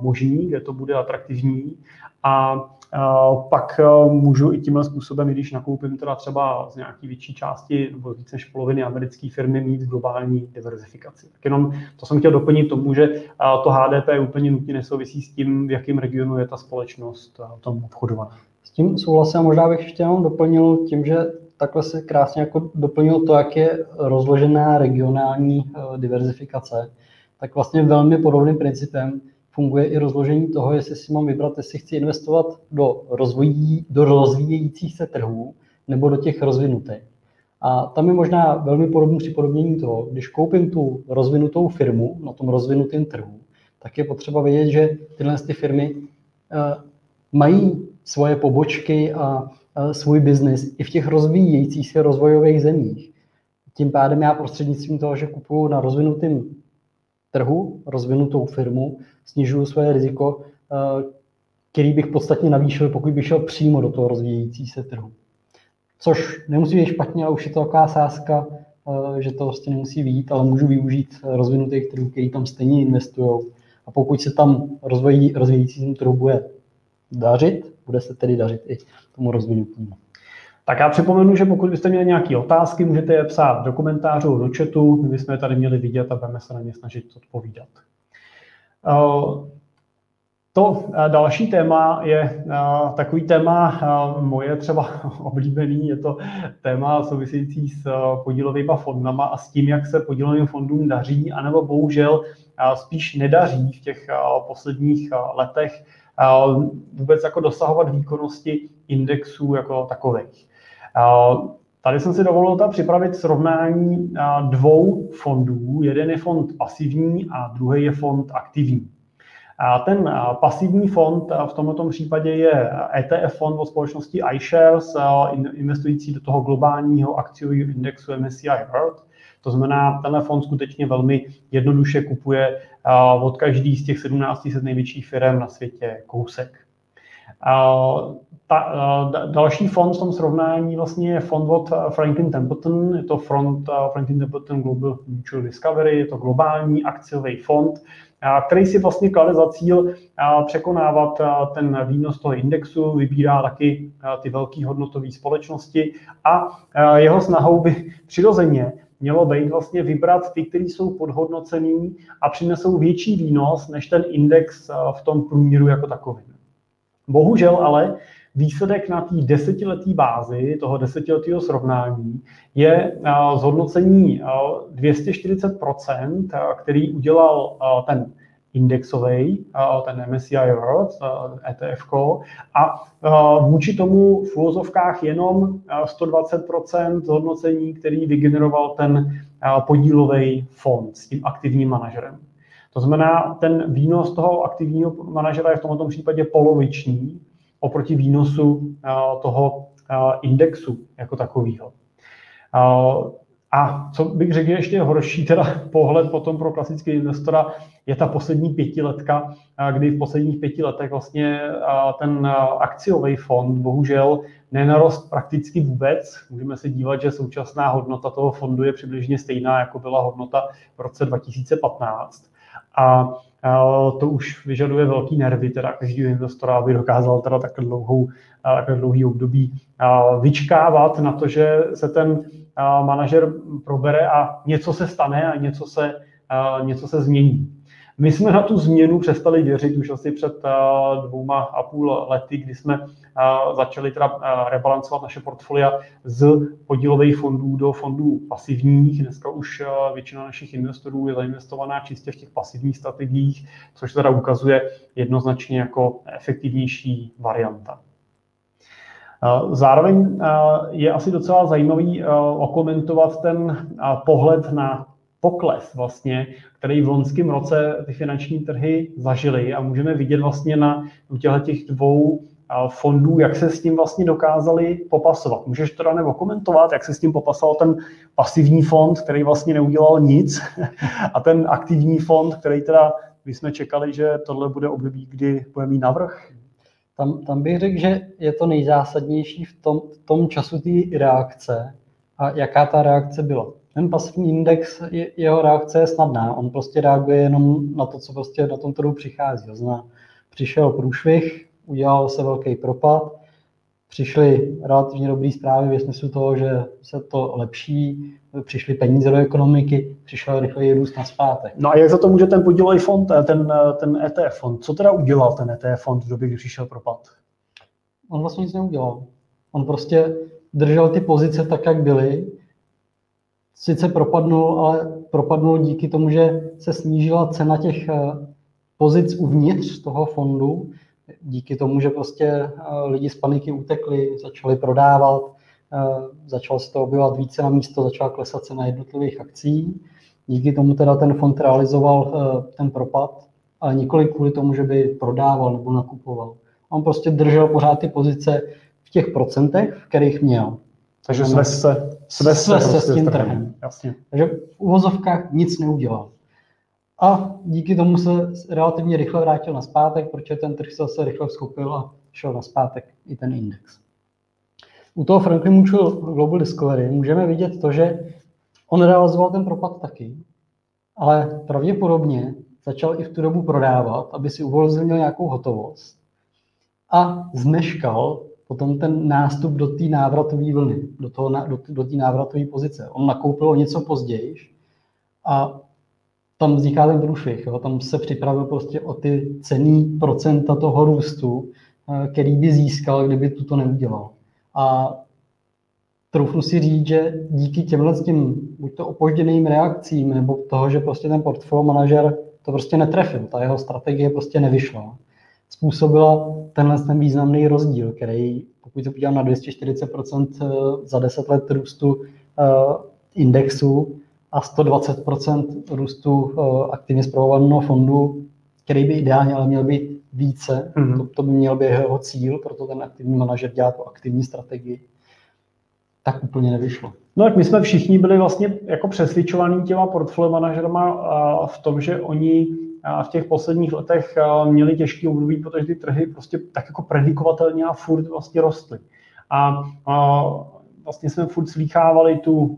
možný, kde to bude atraktivní. A pak můžu i tímhle způsobem, když nakoupím teda třeba z nějaký větší části nebo víc než poloviny americké firmy, mít globální diverzifikaci. Tak jenom to jsem chtěl doplnit tomu, že to HDP úplně nutně nesouvisí s tím, v jakém regionu je ta společnost v tom obchodovaná. S tím souhlasím, možná bych ještě jenom doplnil tím, že takhle se krásně jako doplnil to, jak je rozložená regionální eh, diverzifikace, tak vlastně velmi podobným principem funguje i rozložení toho, jestli si mám vybrat, jestli chci investovat do, rozvojí, do rozvíjejících se trhů nebo do těch rozvinutých. A tam je možná velmi podobné připodobnění toho, když koupím tu rozvinutou firmu na tom rozvinutém trhu, tak je potřeba vědět, že tyhle ty firmy uh, mají svoje pobočky a svůj biznis i v těch rozvíjejících se rozvojových zemích. Tím pádem já prostřednictvím toho, že kupuju na rozvinutém trhu, rozvinutou firmu, snižuju své riziko, který bych podstatně navýšil, pokud bych šel přímo do toho rozvíjející se trhu. Což nemusí být špatně, ale už je to taková sázka, že to prostě nemusí být, ale můžu využít rozvinutých trhů, který tam stejně investují. A pokud se tam rozvojí, rozvíjející trhu bude dařit, bude se tedy dařit i tomu rozvinutému. Tak já připomenu, že pokud byste měli nějaké otázky, můžete je psát do komentářů, do chatu, my bychom je tady měli vidět a budeme se na ně snažit odpovídat. Eh, to eh, další téma je eh, takový téma moje třeba oblíbený, je to téma související s podílovými fondama a s tím, jak se podílovým fondům daří, anebo bohužel spíš nedaří v těch posledních letech vůbec jako dosahovat výkonnosti indexů jako takových. Tady jsem si dovolil tam připravit srovnání dvou fondů. Jeden je fond pasivní a druhý je fond aktivní. A ten pasivní fond v tomto případě je ETF fond od společnosti iShares, investující do toho globálního akciového indexu MSCI World. To znamená, tenhle fond skutečně velmi jednoduše kupuje od každý z těch 17 největších firm na světě kousek. Ta, další fond v tom srovnání vlastně je fond od Franklin Templeton, je to fond Franklin Templeton Global Mutual Discovery, je to globální akciový fond, který si vlastně klade za cíl překonávat ten výnos toho indexu, vybírá taky ty velké hodnotové společnosti. A jeho snahou by přirozeně mělo být vlastně vybrat ty, které jsou podhodnocený a přinesou větší výnos než ten index v tom průměru jako takový. Bohužel ale výsledek na té desetiletý bázi, toho desetiletého srovnání, je zhodnocení 240%, který udělal ten indexový, ten MSCI World, ETF, a vůči tomu v úvozovkách jenom 120% zhodnocení, který vygeneroval ten podílový fond s tím aktivním manažerem. To znamená, ten výnos toho aktivního manažera je v tomto případě poloviční oproti výnosu toho indexu jako takového. A co bych řekl ještě horší teda pohled potom pro klasický investora je ta poslední pětiletka, kdy v posledních pěti letech vlastně ten akciový fond bohužel nenarost prakticky vůbec. Můžeme se dívat, že současná hodnota toho fondu je přibližně stejná, jako byla hodnota v roce 2015. A to už vyžaduje velký nervy teda každého investora, aby dokázal teda takhle, dlouhou, takhle dlouhý období vyčkávat na to, že se ten manažer probere a něco se stane a něco se, něco se změní. My jsme na tu změnu přestali věřit už asi před dvouma a půl lety, kdy jsme začali teda rebalancovat naše portfolia z podílových fondů do fondů pasivních. Dneska už většina našich investorů je zainvestovaná čistě v těch pasivních strategiích, což teda ukazuje jednoznačně jako efektivnější varianta. Zároveň je asi docela zajímavý okomentovat ten pohled na pokles vlastně, který v loňském roce ty finanční trhy zažily a můžeme vidět vlastně na těch dvou fondů, jak se s tím vlastně dokázali popasovat. Můžeš to nebo komentovat, jak se s tím popasoval ten pasivní fond, který vlastně neudělal nic, a ten aktivní fond, který teda, my jsme čekali, že tohle bude období, kdy bude mít navrh? Tam, tam bych řekl, že je to nejzásadnější v tom, v tom času té reakce a jaká ta reakce byla. Ten pasivní index, jeho reakce je snadná. On prostě reaguje jenom na to, co prostě na tom trhu přichází. Zná, přišel průšvih, udělal se velký propad, přišly relativně dobré zprávy ve smyslu toho, že se to lepší, přišly peníze do ekonomiky, přišel rychlejší růst na zpátek. No a jak za to může ten podílový fond, eh, ten, eh, ten ETF fond? Co teda udělal ten ETF fond v době, kdy přišel propad? On vlastně nic neudělal. On prostě držel ty pozice tak, jak byly. Sice propadnul, ale propadnul díky tomu, že se snížila cena těch eh, pozic uvnitř toho fondu, díky tomu, že prostě eh, lidi z paniky utekli, začali prodávat, eh, začalo se to objevovat více na místo, začala klesat cena jednotlivých akcí. Díky tomu teda ten fond realizoval ten propad, ale nikoli kvůli tomu, že by prodával nebo nakupoval. On prostě držel pořád ty pozice v těch procentech, v kterých měl. Takže svez se, svez se, se s tím trhem. Jasně. Takže v uvozovkách nic neudělal. A díky tomu se relativně rychle vrátil na zpátek, protože ten trh se zase rychle schopil a šel na zpátek i ten index. U toho Franklin Mutual Global Discovery můžeme vidět to, že on realizoval ten propad taky, ale pravděpodobně začal i v tu dobu prodávat, aby si uvolnil nějakou hotovost a zmeškal potom ten nástup do té návratové vlny, do, toho, do, do té návratové pozice. On nakoupil o něco později a tam vzniká ten průšvih. Jo? Tam se připravil prostě o ty cený procenta toho růstu, eh, který by získal, kdyby tuto neudělal. A troufnu si říct, že díky těmhle s tím buď to opožděným reakcím, nebo toho, že prostě ten portfolio manažer to prostě netrefil, ta jeho strategie prostě nevyšla, způsobila tenhle ten významný rozdíl, který, pokud se podívám na 240% eh, za 10 let růstu eh, indexu a 120% růstu eh, aktivně zpravovaného fondu, který by ideálně ale měl být více, mm-hmm. to, to by měl být jeho cíl, proto ten aktivní manažer dělá tu aktivní strategii, tak úplně nevyšlo. No tak my jsme všichni byli vlastně jako přesvědčovaní těma portfolio manažerama v tom, že oni v těch posledních letech měli těžký období, protože ty trhy prostě tak jako predikovatelně a furt vlastně rostly. A, a vlastně jsme furt slýchávali tu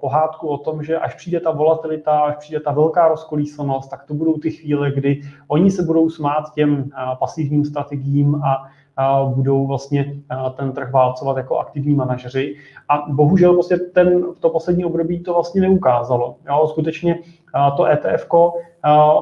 pohádku o tom, že až přijde ta volatilita, až přijde ta velká rozkolísanost, tak to budou ty chvíle, kdy oni se budou smát těm pasivním strategiím a budou vlastně ten trh válcovat jako aktivní manažeři. A bohužel vlastně ten, to poslední období to vlastně neukázalo. Jo, skutečně to ETF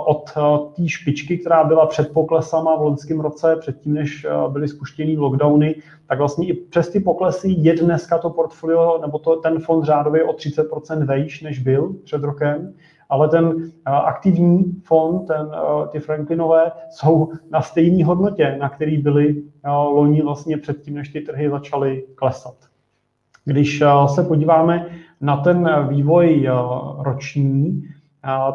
od té špičky, která byla před poklesama v loňském roce, předtím, než byly spuštěny lockdowny, tak vlastně i přes ty poklesy je dneska to portfolio, nebo to, ten fond řádově o 30% vejš, než byl před rokem ale ten aktivní fond, ten, ty Franklinové, jsou na stejné hodnotě, na který byly loni vlastně předtím, než ty trhy začaly klesat. Když se podíváme na ten vývoj roční,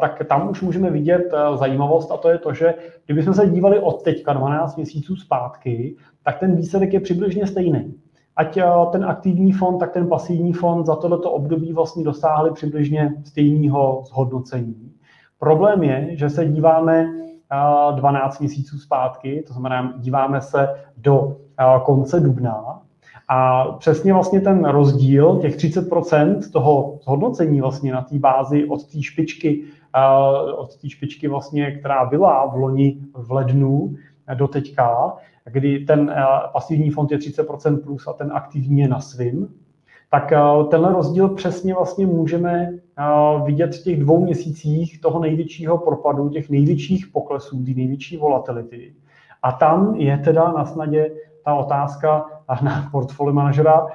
tak tam už můžeme vidět zajímavost a to je to, že kdybychom se dívali od teďka 12 měsíců zpátky, tak ten výsledek je přibližně stejný ať eh, ten aktivní fond, tak ten pasivní fond za tohleto období vlastně dosáhli přibližně stejného zhodnocení. Problém je, že se díváme 12 eh, měsíců zpátky, to znamená, díváme se do eh, konce dubna a přesně vlastně ten rozdíl, těch 30% toho zhodnocení vlastně na té bázi od té špičky, od té špičky vlastně, která byla v loni v lednu do teďka, kdy ten eh, pasivní fond je 30% plus a ten aktivní je na svým, tak eh, tenhle rozdíl přesně vlastně můžeme eh, vidět v těch dvou měsících toho největšího propadu, těch největších poklesů, ty největší volatility. A tam je teda na snadě ta otázka na portfolio manažera,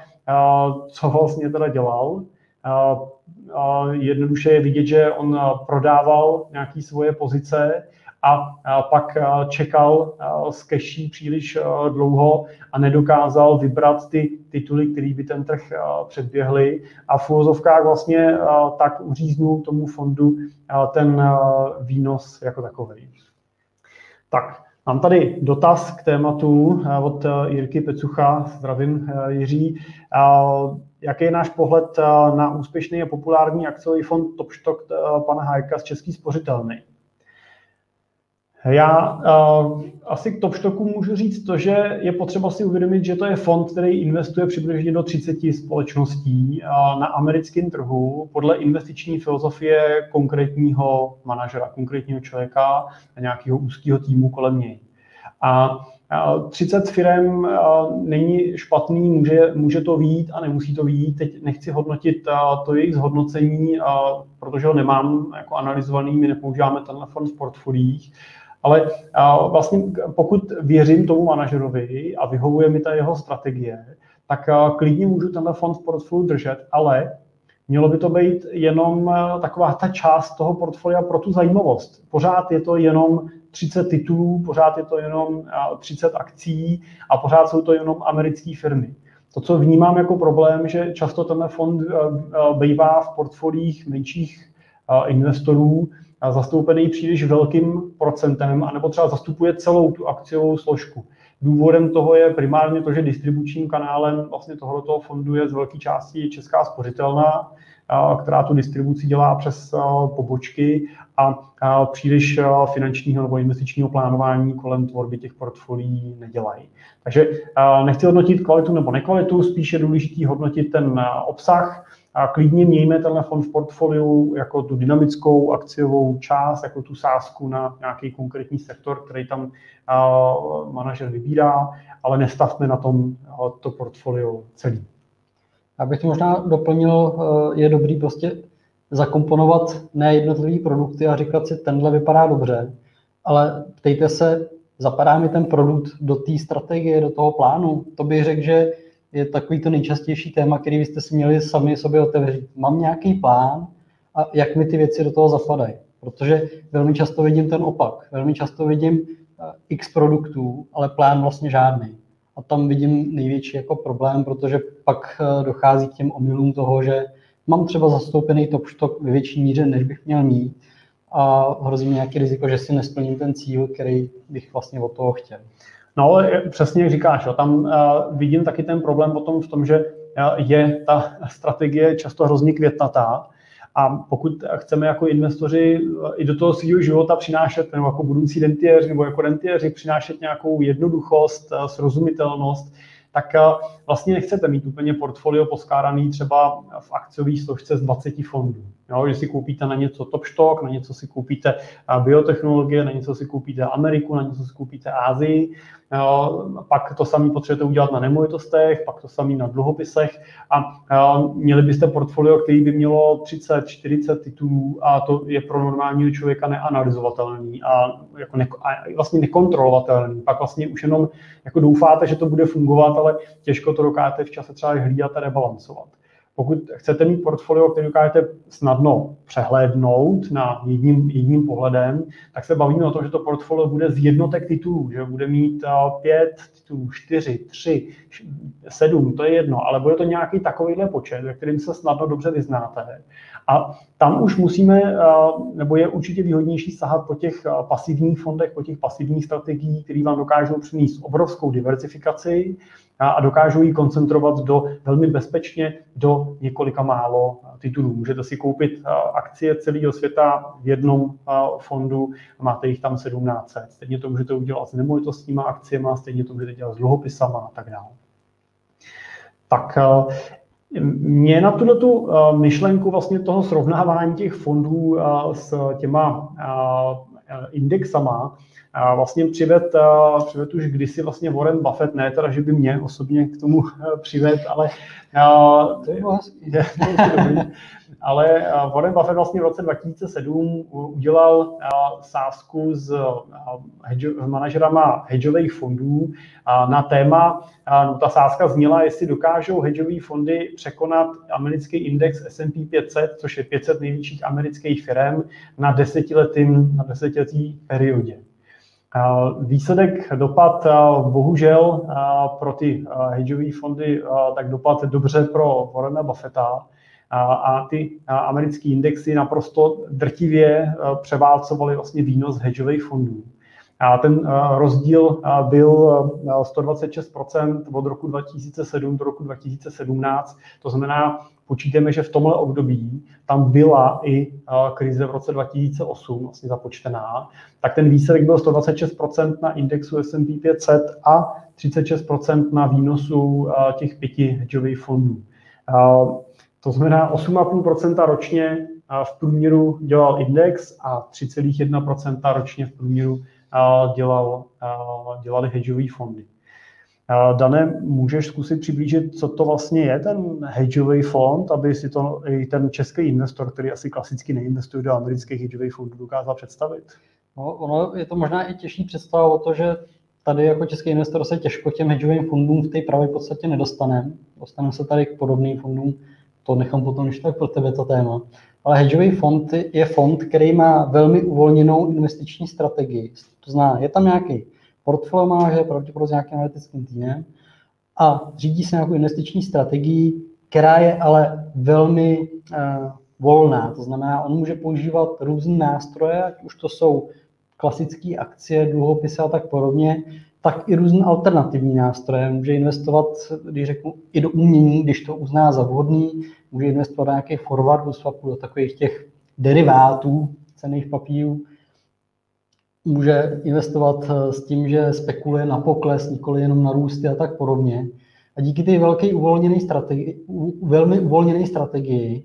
co vlastně teda dělal. Jednoduše je vidět, že on prodával nějaké svoje pozice, a pak čekal s keší příliš dlouho a nedokázal vybrat ty tituly, které by ten trh předběhly a v úvozovkách vlastně tak uříznul tomu fondu ten výnos jako takový. Tak, Mám tady dotaz k tématu od Jirky Pecucha. Zdravím, Jiří. Jaký je náš pohled na úspěšný a populární akciový fond Topstock pana Hajka z Český spořitelný? Já uh, asi k Topštoku můžu říct to, že je potřeba si uvědomit, že to je fond, který investuje přibližně do 30 společností uh, na americkém trhu podle investiční filozofie konkrétního manažera, konkrétního člověka a nějakého úzkého týmu kolem něj. A 30 firm není špatný, může, může to vít a nemusí to vít. Teď nechci hodnotit to jejich zhodnocení, protože ho nemám jako analyzovaný, my nepoužíváme tenhle fond v portfoliích, ale vlastně pokud věřím tomu manažerovi a vyhovuje mi ta jeho strategie, tak klidně můžu tenhle fond v portfoliu držet, ale mělo by to být jenom taková ta část toho portfolia pro tu zajímavost. Pořád je to jenom 30 titulů, pořád je to jenom 30 akcí a pořád jsou to jenom americké firmy. To, co vnímám jako problém, že často tenhle fond bývá v portfoliích menších investorů, zastoupený příliš velkým procentem, anebo třeba zastupuje celou tu akciovou složku. Důvodem toho je primárně to, že distribučním kanálem vlastně tohoto fondu je z velké části Česká spořitelná, která tu distribuci dělá přes pobočky a příliš finančního nebo investičního plánování kolem tvorby těch portfolií nedělají. Takže nechci hodnotit kvalitu nebo nekvalitu, spíše je důležitý hodnotit ten obsah, a klidně mějme tenhle fond v portfoliu jako tu dynamickou akciovou část, jako tu sázku na nějaký konkrétní sektor, který tam manažer vybírá, ale nestavme na tom to portfolio celý. Abych to možná doplnil, uh, je dobrý prostě zakomponovat ne jednotlivé produkty a říkat si, tenhle vypadá dobře, ale ptejte se, zapadá mi ten produkt do té strategie, do toho plánu. To bych řekl, že je takový to nejčastější téma, který byste si měli sami sobě otevřít. Mám nějaký plán a jak mi ty věci do toho zapadají. Protože velmi často vidím ten opak. Velmi často vidím eh, x produktů, ale plán vlastně žádný. A tam vidím největší jako problém, protože pak eh, dochází k těm omylům toho, že mám třeba zastoupený top stock ve větší míře, než bych měl mít a hrozí mi nějaký riziko, že si nesplním ten cíl, který bych vlastně od toho chtěl. No ale přesně jak říkáš, jo, tam uh, vidím taky ten problém potom v tom, že uh, je ta strategie často hrozně květnatá a pokud chceme jako investoři i do toho svého života přinášet, nebo jako budoucí rentiéři, nebo jako rentiéři přinášet nějakou jednoduchost, srozumitelnost, tak vlastně nechcete mít úplně portfolio poskáraný třeba v akciové složce z 20 fondů. Jo, že si koupíte na něco top stock, na něco si koupíte biotechnologie, na něco si koupíte Ameriku, na něco si koupíte Ázii, jo, pak to samé potřebujete udělat na nemovitostech, pak to samé na dluhopisech a jo, měli byste portfolio, který by mělo 30, 40 titulů a to je pro normálního člověka neanalyzovatelný a, jako ne, a vlastně nekontrolovatelný. Pak vlastně už jenom jako doufáte, že to bude fungovat, ale těžko to dokážete v čase třeba hlídat a rebalancovat. Pokud chcete mít portfolio, který dokážete snadno přehlédnout na jedním, jedním pohledem, tak se bavíme o tom, že to portfolio bude z jednotek titulů, že bude mít eh, pět titulů, čtyři, tři, sedm, to je jedno, ale bude to nějaký takovýhle počet, ve kterým se snadno dobře vyznáte. A tam už musíme, eh, nebo je určitě výhodnější sahat po těch eh, pasivních fondech, po těch pasivních strategiích, které vám dokážou přinést obrovskou diversifikaci, a dokážou ji koncentrovat do velmi bezpečně do několika málo titulů. Můžete si koupit akcie celého světa v jednom fondu, máte jich tam 17. Stejně to můžete udělat s nemovitostníma akciemi, stejně to můžete dělat s dluhopisama a tak dále. Tak mě na tuto tu myšlenku vlastně toho srovnávání těch fondů s těma indexama a vlastně přived, přived už kdysi vlastně Warren Buffett, ne teda, že by mě osobně k tomu přived, ale to je, je, ale Warren Buffett vlastně v roce 2007 udělal sázku s manažerama hedžových fondů na téma, no ta sázka zněla, jestli dokážou hedžové fondy překonat americký index S&P 500, což je 500 největších amerických firm na desetiletým, na desetiletý periodě. Výsledek dopad bohužel pro ty hedžové fondy tak dopad dobře pro Warrena Buffetta a ty americké indexy naprosto drtivě převálcovaly vlastně výnos hedžových fondů. A ten rozdíl byl 126% od roku 2007 do roku 2017. To znamená, počítáme, že v tomhle období tam byla i krize v roce 2008 vlastně započtená, tak ten výsledek byl 126% na indexu S&P 500 a 36% na výnosu těch pěti hedžových fondů. To znamená 8,5% ročně v průměru dělal index a 3,1% ročně v průměru dělal, dělali hedžové fondy. Dané, můžeš zkusit přiblížit, co to vlastně je ten hedžový fond, aby si to i ten český investor, který asi klasicky neinvestuje do amerických hedžových fondů, dokázal představit? No, ono je to možná i těžší představa o to, že tady jako český investor se těžko těm hedžovým fondům v té pravé podstatě nedostaneme. Dostaneme se tady k podobným fondům, to nechám potom ještě tak pro tebe to téma. Ale hedžový fond je fond, který má velmi uvolněnou investiční strategii. To znamená, je tam nějaký portfolio manažer, pravděpodobně nějakým analytickým týmem a řídí se nějakou investiční strategii, která je ale velmi uh, volná. To znamená, on může používat různé nástroje, ať už to jsou klasické akcie, dluhopisy a tak podobně, tak i různé alternativní nástroje. Může investovat, když řeknu, i do umění, když to uzná za vhodný, může investovat do nějakých forwardů, swapů, do takových těch derivátů cených papírů, může investovat eh, s tím, že spekuluje na pokles, nikoli jenom na růsty a tak podobně. A díky té velké uvolněné strategii, velmi uvolněné strategii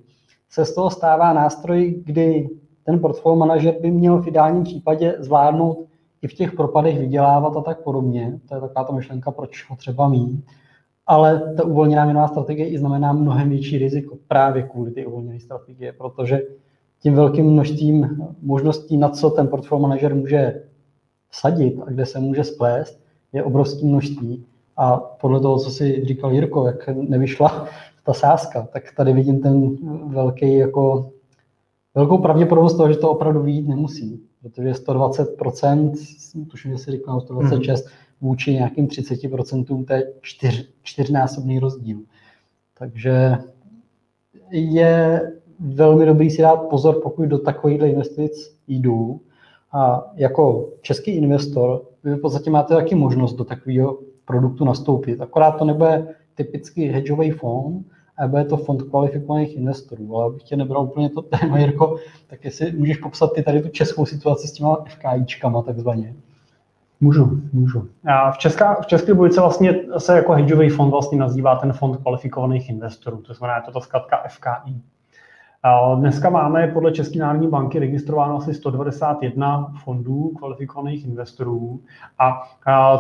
se z toho stává nástroj, kdy ten portfolio manažer by měl v ideálním případě zvládnout i v těch propadech vydělávat a tak podobně. To je taková ta myšlenka, proč ho třeba mít. Ale ta uvolněná měnová strategie i znamená mnohem větší riziko právě kvůli té uvolněné strategie, protože tím velkým množstvím možností, na co ten portfolio manažer může sadit a kde se může splést, je obrovské množství. A podle toho, co si říkal Jirko, jak nevyšla ta sázka, tak tady vidím ten velký jako velkou pravděpodobnost toho, že to opravdu vyjít nemusí, protože 120%, tuším, že si říkal 126, mm. vůči nějakým 30%, to je čtyř, čtyřnásobný rozdíl. Takže je velmi dobrý si dát pozor, pokud do takovýchhle investic jdu. A jako český investor vy v podstatě máte taky možnost do takového produktu nastoupit. Akorát to nebude typický hedžový fond, a bude to fond kvalifikovaných investorů. Ale abych tě nebral úplně to téma, Jirko, tak jestli můžeš popsat ty tady tu českou situaci s těma FKIčkama takzvaně. Můžu, můžu. A v, Česká, v České republice vlastně se jako hedžový fond vlastně nazývá ten fond kvalifikovaných investorů, to znamená, je to ta FKI. Dneska máme podle České národní banky registrováno asi 191 fondů kvalifikovaných investorů a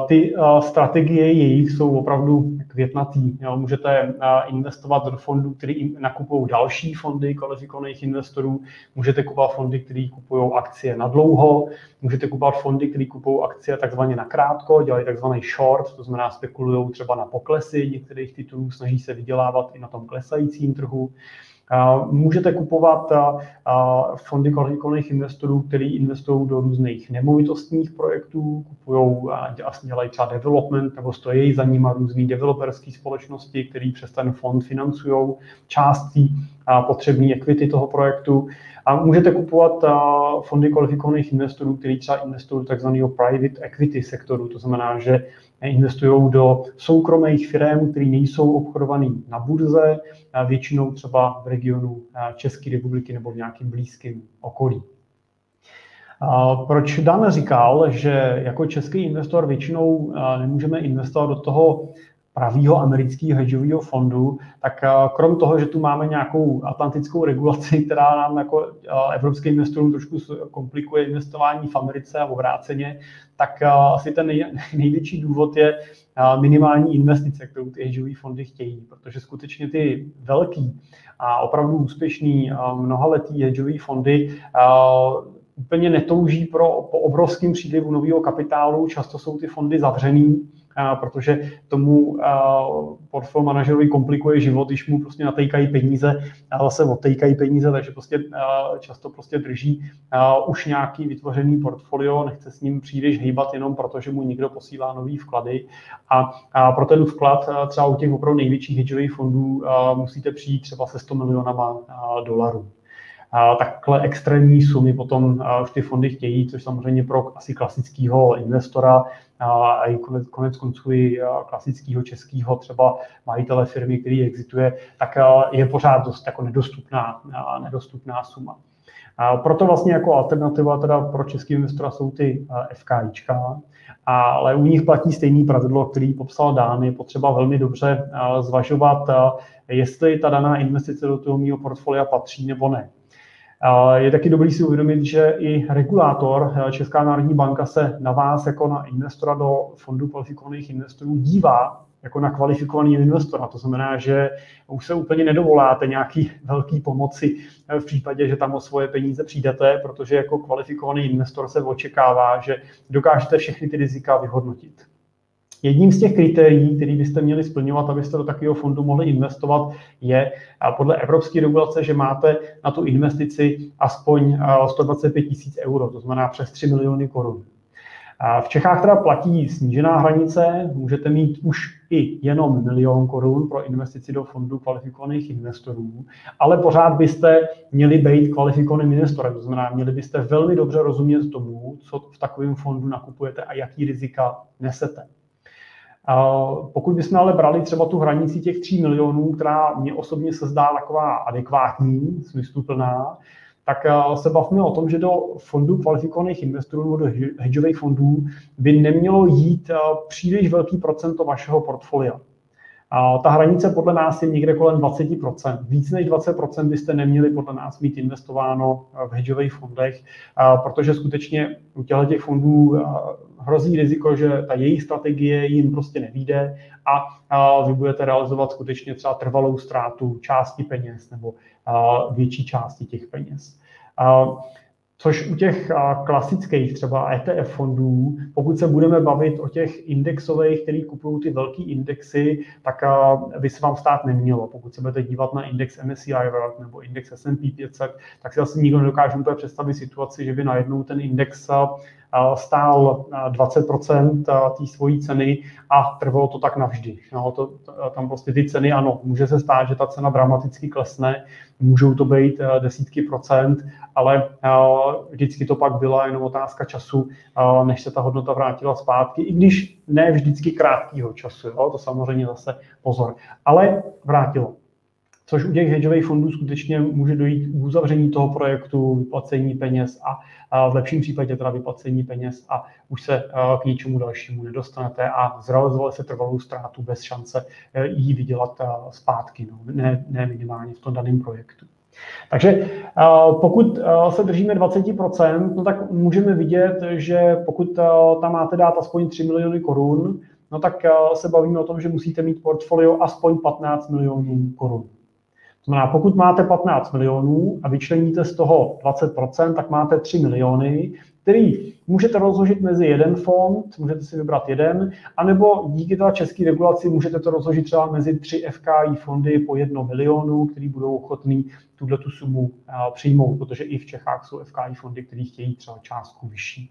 ty strategie jejich jsou opravdu květnatý. Můžete investovat do fondů, které nakupují další fondy kvalifikovaných investorů, můžete kupovat fondy, které kupují akcie na dlouho, můžete kupovat fondy, které kupují akcie takzvaně na krátko, dělají takzvaný short, to znamená spekulují třeba na poklesy některých titulů, snaží se vydělávat i na tom klesajícím trhu. Můžete kupovat fondy kvalifikovaných investorů, který investují do různých nemovitostních projektů, kupují a dělají třeba development, nebo stojí za nimi různé developerské společnosti, které přes ten fond financují částí potřebné equity toho projektu. A můžete kupovat fondy kvalifikovaných investorů, který třeba investují do takzvaného private equity sektoru. To znamená, že investují do soukromých firm, které nejsou obchodované na burze, většinou třeba v regionu České republiky nebo v nějakém blízkém okolí. Proč Dan říkal, že jako český investor většinou nemůžeme investovat do toho pravýho amerického hedžového fondu, tak krom toho, že tu máme nějakou atlantickou regulaci, která nám jako evropským investorům trošku komplikuje investování v Americe a obráceně, tak asi ten nej, největší důvod je minimální investice, kterou ty hedžové fondy chtějí, protože skutečně ty velký a opravdu úspěšný mnohaletý hedžové fondy úplně netouží pro, po obrovském přílivu nového kapitálu, často jsou ty fondy zavřený, protože tomu portfolio manažerovi komplikuje život, když mu prostě natejkají peníze a zase odtejkají peníze, takže prostě často prostě drží už nějaký vytvořený portfolio, nechce s ním příliš hýbat jenom proto, že mu někdo posílá nový vklady a, a pro ten vklad třeba u těch opravdu největších hedžových fondů musíte přijít třeba se 100 milionama dolarů. takhle extrémní sumy potom už ty fondy chtějí, což samozřejmě pro asi klasického investora a i konec, konec konců i klasického českého třeba majitele firmy, který existuje, tak je pořád dost jako nedostupná, nedostupná suma. A proto vlastně jako alternativa teda pro český investora jsou ty FKIčka, ale u nich platí stejný pravidlo, který popsal Dán, je potřeba velmi dobře zvažovat, jestli ta daná investice do toho mého portfolia patří nebo ne. Je taky dobrý si uvědomit, že i regulátor, Česká národní banka, se na vás jako na investora do fondu kvalifikovaných investorů dívá jako na kvalifikovaný investora. To znamená, že už se úplně nedovoláte nějaký velký pomoci v případě, že tam o svoje peníze přijdete, protože jako kvalifikovaný investor se očekává, že dokážete všechny ty rizika vyhodnotit. Jedním z těch kritérií, který byste měli splňovat, abyste do takového fondu mohli investovat, je podle evropské regulace, že máte na tu investici aspoň 125 tisíc euro, to znamená přes 3 miliony korun. V Čechách teda platí snížená hranice, můžete mít už i jenom milion korun pro investici do fondu kvalifikovaných investorů, ale pořád byste měli být kvalifikovaným investorem, to znamená, měli byste velmi dobře rozumět tomu, co v takovém fondu nakupujete a jaký rizika nesete. Pokud bychom ale brali třeba tu hranici těch 3 milionů, která mě osobně se zdá taková adekvátní, smysluplná, tak se bavíme o tom, že do fondů kvalifikovaných investorů nebo do hedžových fondů by nemělo jít příliš velký procento vašeho portfolia. A ta hranice podle nás je někde kolem 20%. Víc než 20% byste neměli podle nás mít investováno v hedžových fondech, protože skutečně u těch fondů hrozí riziko, že ta jejich strategie jim prostě nevíde a vy budete realizovat skutečně třeba trvalou ztrátu části peněz nebo větší části těch peněz. Což u těch klasických třeba ETF fondů, pokud se budeme bavit o těch indexových, který kupují ty velký indexy, tak by se vám stát nemělo. Pokud se budete dívat na index MSCI World nebo index S&P 500, tak si asi nikdo nedokáže představit situaci, že by najednou ten index stál 20% té svojí ceny a trvalo to tak navždy. No, to, tam prostě ty ceny, ano, může se stát, že ta cena dramaticky klesne, můžou to být desítky procent, ale vždycky to pak byla jenom otázka času, než se ta hodnota vrátila zpátky, i když ne vždycky krátkého času, jo? to samozřejmě zase pozor, ale vrátilo což u těch hedžových fondů skutečně může dojít k uzavření toho projektu, vyplacení peněz a, a v lepším případě teda vyplacení peněz a už se k ničemu dalšímu nedostanete a zrealizovali se trvalou ztrátu bez šance e, ji vydělat zpátky, no, ne, ne minimálně v tom daném projektu. Takže pokud se držíme 20%, no tak můžeme vidět, že pokud tam máte dát aspoň 3 miliony korun, no tak se bavíme o tom, že musíte mít portfolio aspoň 15 milionů korun. Znamená, pokud máte 15 milionů a vyčleníte z toho 20%, tak máte 3 miliony, který můžete rozložit mezi jeden fond, můžete si vybrat jeden, anebo díky té české regulaci můžete to rozložit třeba mezi tři FKI fondy po jedno milionu, který budou ochotný tuhle tu sumu přijmout, protože i v Čechách jsou FKI fondy, které chtějí třeba částku vyšší.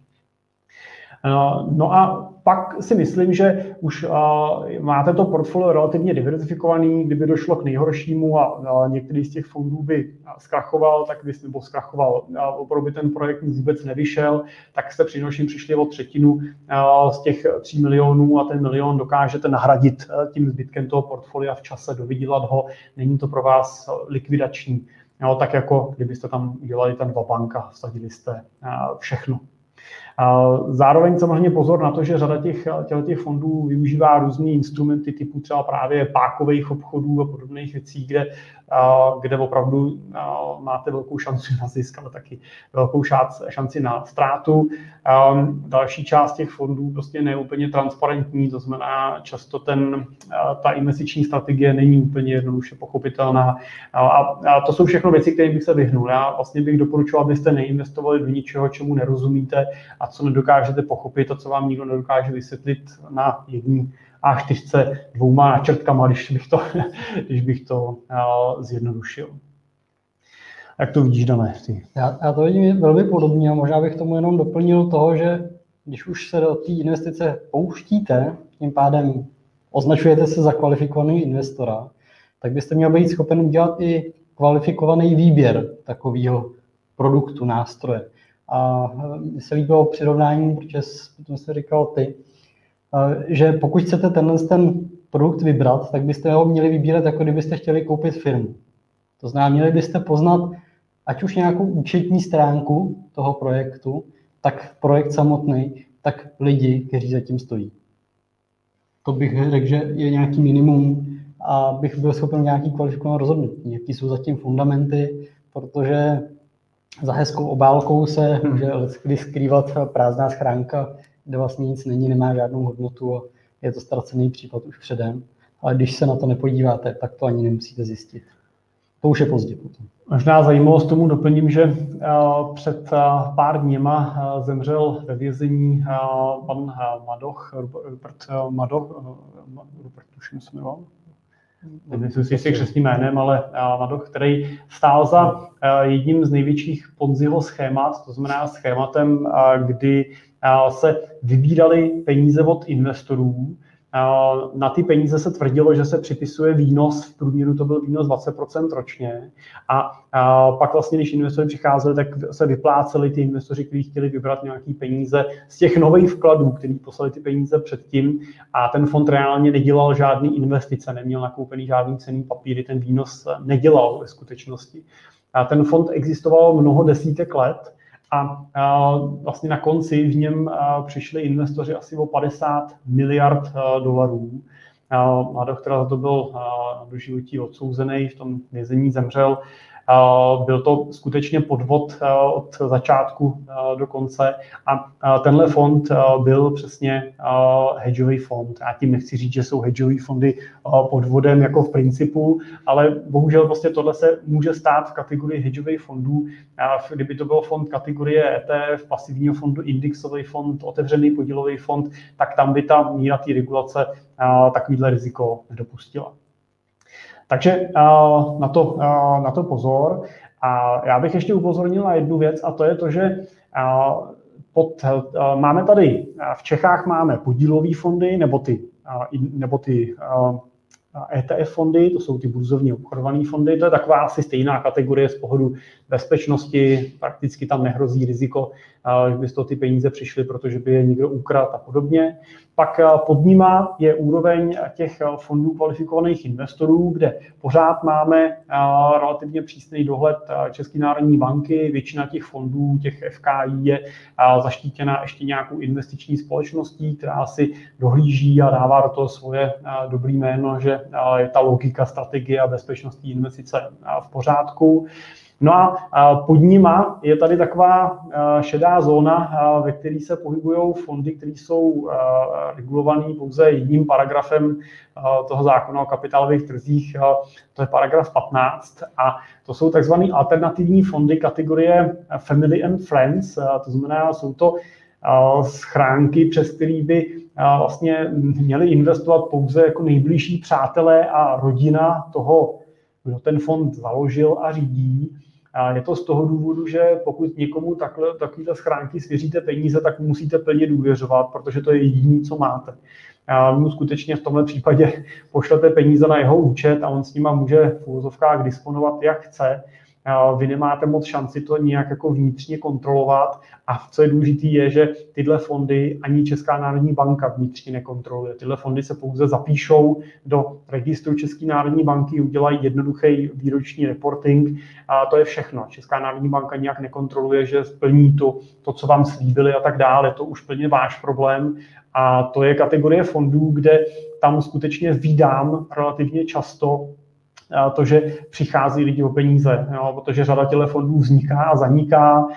Eh, no a pak si myslím, že už eh, máte to portfolio relativně diversifikovaný, kdyby došlo k nejhoršímu a některý z těch fondů by zkrachoval, tak by, nebo zkrachoval, opravdu by ten projekt vůbec nevyšel, tak jste při přišli o třetinu eh, z těch 3 milionů a ten milion dokážete nahradit tím zbytkem toho portfolia v čase, dovydělat ho, není to pro vás likvidační. No, tak jako kdybyste tam udělali ten dva banka, vsadili jste všechno. Zároveň samozřejmě pozor na to, že řada těch, těch fondů využívá různé instrumenty typu třeba právě pákových obchodů a podobných věcí, kde kde opravdu máte velkou šanci na zisk, ale taky velkou šanci na ztrátu. Další část těch fondů prostě neúplně transparentní, to znamená často ten, ta investiční strategie není úplně jednoduše pochopitelná. A to jsou všechno věci, které bych se vyhnul. Já vlastně bych doporučoval, abyste neinvestovali do ničeho, čemu nerozumíte a co nedokážete pochopit a co vám nikdo nedokáže vysvětlit na jední a4 dvouma načrtkama, když bych to, když bych to uh, zjednodušil. Jak to vidíš, Dané? Já, já to vidím velmi podobně a možná bych tomu jenom doplnil toho, že když už se do té investice pouštíte, tím pádem označujete se za kvalifikovaný investora, tak byste měl být schopen udělat i kvalifikovaný výběr takového produktu, nástroje. A mi se líbilo přirovnání, protože jsem se říkal ty, že pokud chcete tenhle ten produkt vybrat, tak byste ho měli vybírat, jako kdybyste chtěli koupit firmu. To znamená, měli byste poznat ať už nějakou účetní stránku toho projektu, tak projekt samotný, tak lidi, kteří zatím stojí. To bych řekl, že je nějaký minimum, abych byl schopen nějaký kvalifikovaný rozhodnutí. Jaký jsou zatím fundamenty, protože za hezkou obálkou se hmm. může skrývat prázdná schránka, kde vlastně nic není, nemá žádnou hodnotu a je to ztracený případ už předem. Ale když se na to nepodíváte, tak to ani nemusíte zjistit. To už je pozdě potom. Možná zajímavost tomu doplním, že eh, před eh, pár dněma eh, zemřel ve vězení pan Madoch, Rupert Madoch, Rupert, tuším se jmenoval, Nemyslím si, jestli křesním jménem, ale Madoch, který stál za jedním z největších Ponziho schémat, to znamená schématem, kdy se vybírali peníze od investorů, na ty peníze se tvrdilo, že se připisuje výnos, v průměru to byl výnos 20% ročně. A pak vlastně, když investoři přicházeli, tak se vypláceli ty investoři, kteří chtěli vybrat nějaký peníze z těch nových vkladů, kteří poslali ty peníze předtím. A ten fond reálně nedělal žádný investice, neměl nakoupený žádný cený papíry, ten výnos nedělal ve skutečnosti. A ten fond existoval mnoho desítek let a vlastně na konci v něm přišli investoři asi o 50 miliard dolarů. Mladoch, která za to byl do životí odsouzený, v tom vězení zemřel, byl to skutečně podvod od začátku do konce a tenhle fond byl přesně hedžový fond. Já tím nechci říct, že jsou hedžové fondy podvodem jako v principu, ale bohužel prostě tohle se může stát v kategorii hedžových fondů. Kdyby to byl fond kategorie ETF, pasivního fondu, indexový fond, otevřený podílový fond, tak tam by ta míra té regulace takovýhle riziko nedopustila. Takže na to, na to pozor. A já bych ještě upozornil na jednu věc a to je to, že pod, máme tady, v Čechách máme podílové fondy nebo ty, nebo ty ETF fondy, to jsou ty burzovně obchodované fondy, to je taková asi stejná kategorie z pohledu bezpečnosti, prakticky tam nehrozí riziko, že by z toho ty peníze přišly, protože by je někdo ukradl a podobně. Pak pod nima je úroveň těch fondů kvalifikovaných investorů, kde pořád máme relativně přísný dohled České národní banky. Většina těch fondů, těch FKI je zaštítěna ještě nějakou investiční společností, která si dohlíží a dává do toho svoje dobrý jméno, že je ta logika, strategie a bezpečnostní investice v pořádku. No a pod nima je tady taková šedá zóna, ve které se pohybují fondy, které jsou regulované pouze jedním paragrafem toho zákona o kapitálových trzích, to je paragraf 15. A to jsou takzvané alternativní fondy kategorie Family and Friends, to znamená, jsou to schránky, přes který by vlastně měli investovat pouze jako nejbližší přátelé a rodina toho, kdo ten fond založil a řídí. A je to z toho důvodu, že pokud někomu takhle, takovýhle schránky svěříte peníze, tak musíte plně důvěřovat, protože to je jediné, co máte. A mu skutečně v tomhle případě pošlete peníze na jeho účet a on s nima může v úvozovkách disponovat, jak chce vy nemáte moc šanci to nějak jako vnitřně kontrolovat a co je důležité je, že tyhle fondy ani Česká národní banka vnitřně nekontroluje. Tyhle fondy se pouze zapíšou do registru České národní banky, udělají jednoduchý výroční reporting a to je všechno. Česká národní banka nějak nekontroluje, že splní to, to co vám slíbili a tak dále. To už plně váš problém a to je kategorie fondů, kde tam skutečně vydám relativně často to, že přichází lidi o peníze, jo, protože řada těle fondů vzniká a zaniká,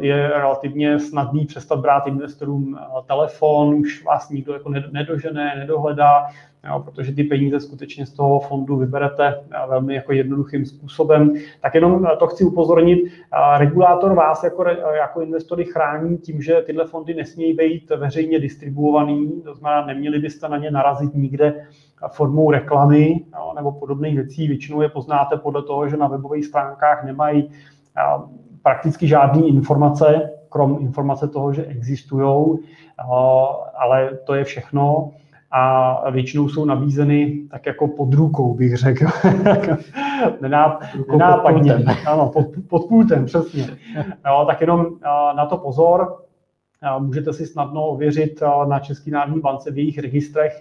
je relativně snadný přestat brát investorům telefon, už vás nikdo jako nedožené, nedohledá, jo, protože ty peníze skutečně z toho fondu vyberete velmi jako jednoduchým způsobem. Tak jenom to chci upozornit, regulátor vás jako, jako investory chrání tím, že tyhle fondy nesmějí být veřejně distribuovaný, to znamená, neměli byste na ně narazit nikde formou reklamy jo, nebo podobných věcí. Většinou je poznáte podle toho, že na webových stránkách nemají prakticky žádné informace, krom informace toho, že existují, ale to je všechno. a většinou jsou nabízeny tak jako pod rukou, bych řekl. Nenáp, nenápadně. Pod ano, pod, pod pultem, přesně. Jo, tak jenom na to pozor. Můžete si snadno ověřit na České národní bance v jejich registrech,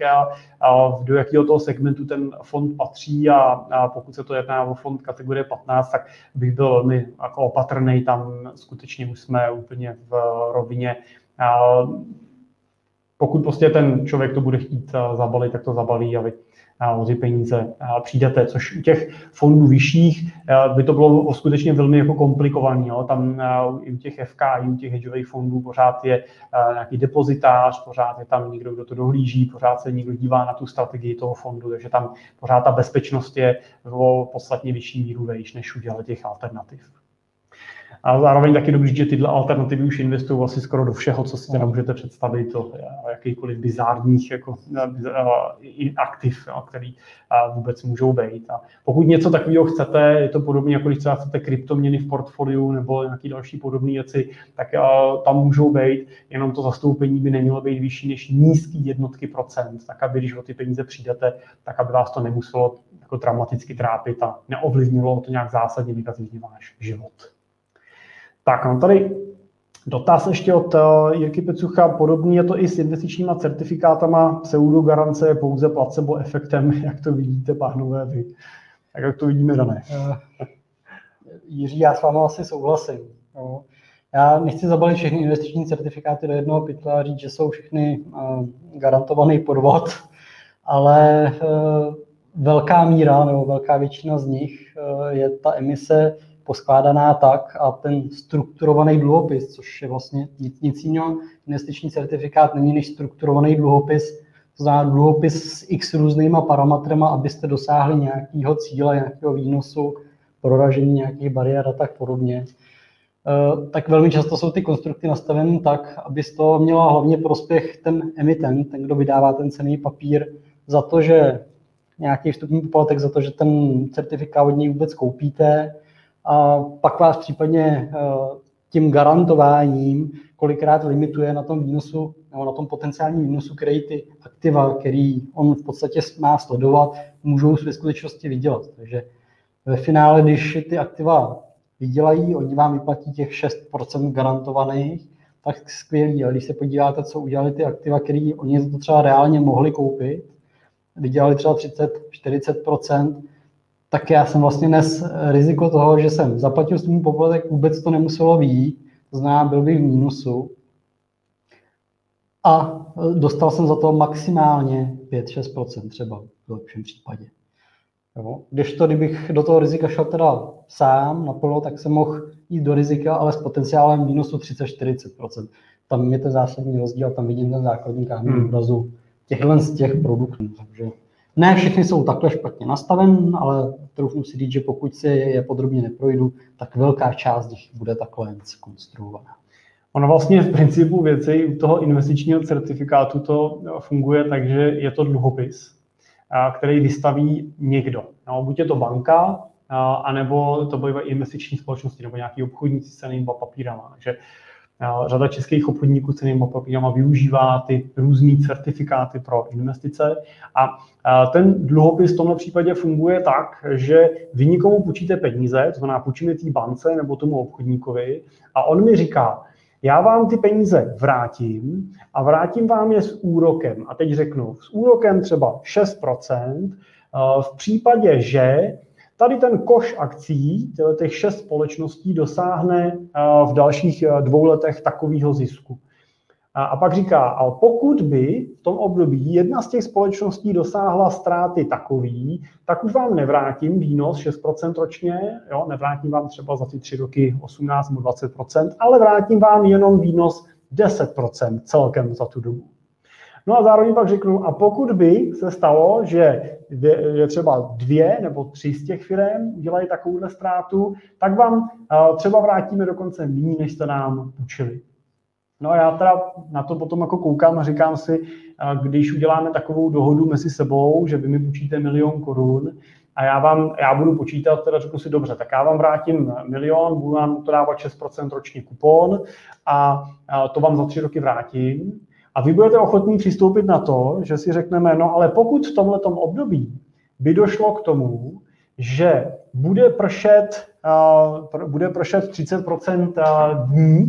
do jakého toho segmentu ten fond patří. A pokud se to jedná o fond kategorie 15, tak bych byl velmi jako opatrný, tam skutečně už jsme úplně v rovině. Pokud prostě ten člověk to bude chtít zabalit, tak to zabalí a vy o ty peníze přijdete, což u těch fondů vyšších by to bylo skutečně velmi jako komplikované. Jo. Tam i u těch FK, i u těch hedžových fondů pořád je nějaký depozitář, pořád je tam někdo, kdo to dohlíží, pořád se někdo dívá na tu strategii toho fondu, takže tam pořád ta bezpečnost je o podstatně vyšší míru vejš, než udělat těch alternativ. A zároveň taky dobrý, že tyhle alternativy už investují asi skoro do všeho, co si teda můžete představit, to jakýkoliv bizárních jako, aktiv, jo, který vůbec můžou být. A pokud něco takového chcete, je to podobně, jako když třeba chcete kryptoměny v portfoliu nebo nějaké další podobné věci, tak tam můžou být, jenom to zastoupení by nemělo být vyšší než nízký jednotky procent, tak aby když o ty peníze přijdete, tak aby vás to nemuselo jako dramaticky trápit a neovlivnilo to nějak zásadně negativně váš život. Tak, no tady dotaz ještě od uh, Jirky Pecucha. Podobný je to i s investičníma certifikátama. Pseudo garance je pouze placebo efektem. Jak to vidíte, pánové, vy? Tak jak to vidíme, Dané? Uh, Jiří, já s vámi asi souhlasím. No. Já nechci zabalit všechny investiční certifikáty do jednoho pytle a říct, že jsou všechny uh, garantovaný podvod, ale velká míra nebo velká většina z nich je ta emise poskládaná tak a ten strukturovaný dluhopis, což je vlastně nic, nic jiného, investiční certifikát není než strukturovaný dluhopis, to znamená dluhopis s x různýma parametrama, abyste dosáhli nějakého cíle, nějakého výnosu, proražení nějakých bariér a tak podobně. Eh, tak velmi často jsou ty konstrukty nastaveny tak, aby z toho měla hlavně prospěch ten emitent, ten, kdo vydává ten cený papír, za to, že nějaký vstupní poplatek, za to, že ten certifikát od něj vůbec koupíte, a pak vás případně eh, tím garantováním kolikrát limituje na tom výnosu nebo na tom potenciálním výnosu, který ty aktiva, který on v podstatě má sledovat, můžou ve skutečnosti vydělat. Takže ve finále, když ty aktiva vydělají, oni vám vyplatí těch 6% garantovaných, tak skvělý. Ale když se podíváte, co udělali ty aktiva, které oni to třeba reálně mohli koupit, vydělali třeba 30-40%, tak já jsem vlastně nes riziko toho, že jsem zaplatil svůj poplatek, vůbec to nemuselo výjít, to znamená, byl bych v mínusu. A dostal jsem za to maximálně 5-6% třeba v lepším případě. Jo. Když to, kdybych do toho rizika šel teda sám naplno, tak jsem mohl jít do rizika, ale s potenciálem mínusu 30-40%. Tam je ten zásadní rozdíl, tam vidím ten základní kámen hmm. obrazu těchhle z těch produktů. Takže ne všechny jsou takhle špatně nastaven, ale troufnu si říct, že pokud si je podrobně neprojdu, tak velká část jich bude takhle konstruovaná. Ono vlastně v principu věci u toho investičního certifikátu to funguje tak, že je to dluhopis, který vystaví někdo. No, buď je to banka, anebo to bývají investiční společnosti nebo nějaký obchodníci s cenými papírama. Takže Řada českých obchodníků cenými papírama využívá ty různé certifikáty pro investice a ten dluhopis v tomhle případě funguje tak, že vy nikomu půjčíte peníze, to znamená půjčíme té bance nebo tomu obchodníkovi a on mi říká, já vám ty peníze vrátím a vrátím vám je s úrokem. A teď řeknu, s úrokem třeba 6%, v případě, že Tady ten koš akcí, těch šest společností, dosáhne eh, v dalších eh, dvou letech takového zisku. A pak říká, ale pokud by v tom období jedna z těch společností dosáhla ztráty takový, tak už vám nevrátím výnos 6% ročně, jo, nevrátím vám třeba za ty tři roky 18 nebo 20%, ale vrátím vám jenom výnos 10% celkem za tu dobu. No a zároveň pak řeknu, a pokud by se stalo, že je třeba dvě nebo tři z těch firm udělají takovouhle ztrátu, tak vám třeba vrátíme dokonce méně, než jste nám učili. No a já teda na to potom jako koukám a říkám si, když uděláme takovou dohodu mezi sebou, že vy mi půjčíte milion korun a já vám, já budu počítat, teda řeknu si dobře, tak já vám vrátím milion, budu vám to dávat 6% ročně kupon a to vám za tři roky vrátím A vy budete ochotní přistoupit na to, že si řekneme, no ale pokud v tomto období by došlo k tomu, že bude pršet, uh, bude pršet 30 dní,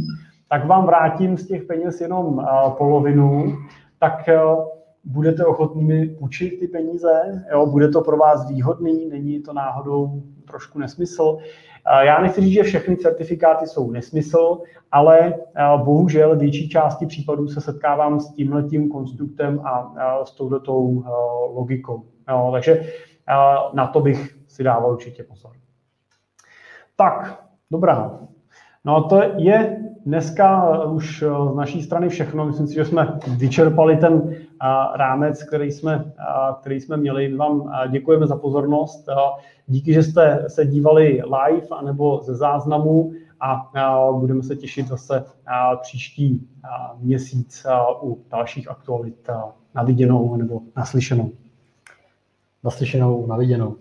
tak vám vrátím z těch peněz jenom uh, polovinu, tak uh, budete ochotní mi půjčit ty peníze, jo, bude to pro vás výhodný, není to náhodou trošku nesmysl. Já nechci říct, že všechny certifikáty jsou nesmysl, ale bohužel větší části případů se setkávám s tímhletím konstruktem a s touhletou logikou. Jo, takže na to bych si dával určitě pozor. Tak, dobrá. No to je dneska už z naší strany všechno. Myslím si, že jsme vyčerpali ten rámec, který jsme, který jsme měli. Vám děkujeme za pozornost. Díky, že jste se dívali live anebo ze záznamu a budeme se těšit zase příští měsíc u dalších aktualit na viděnou nebo naslyšenou. Naslyšenou, na viděnou.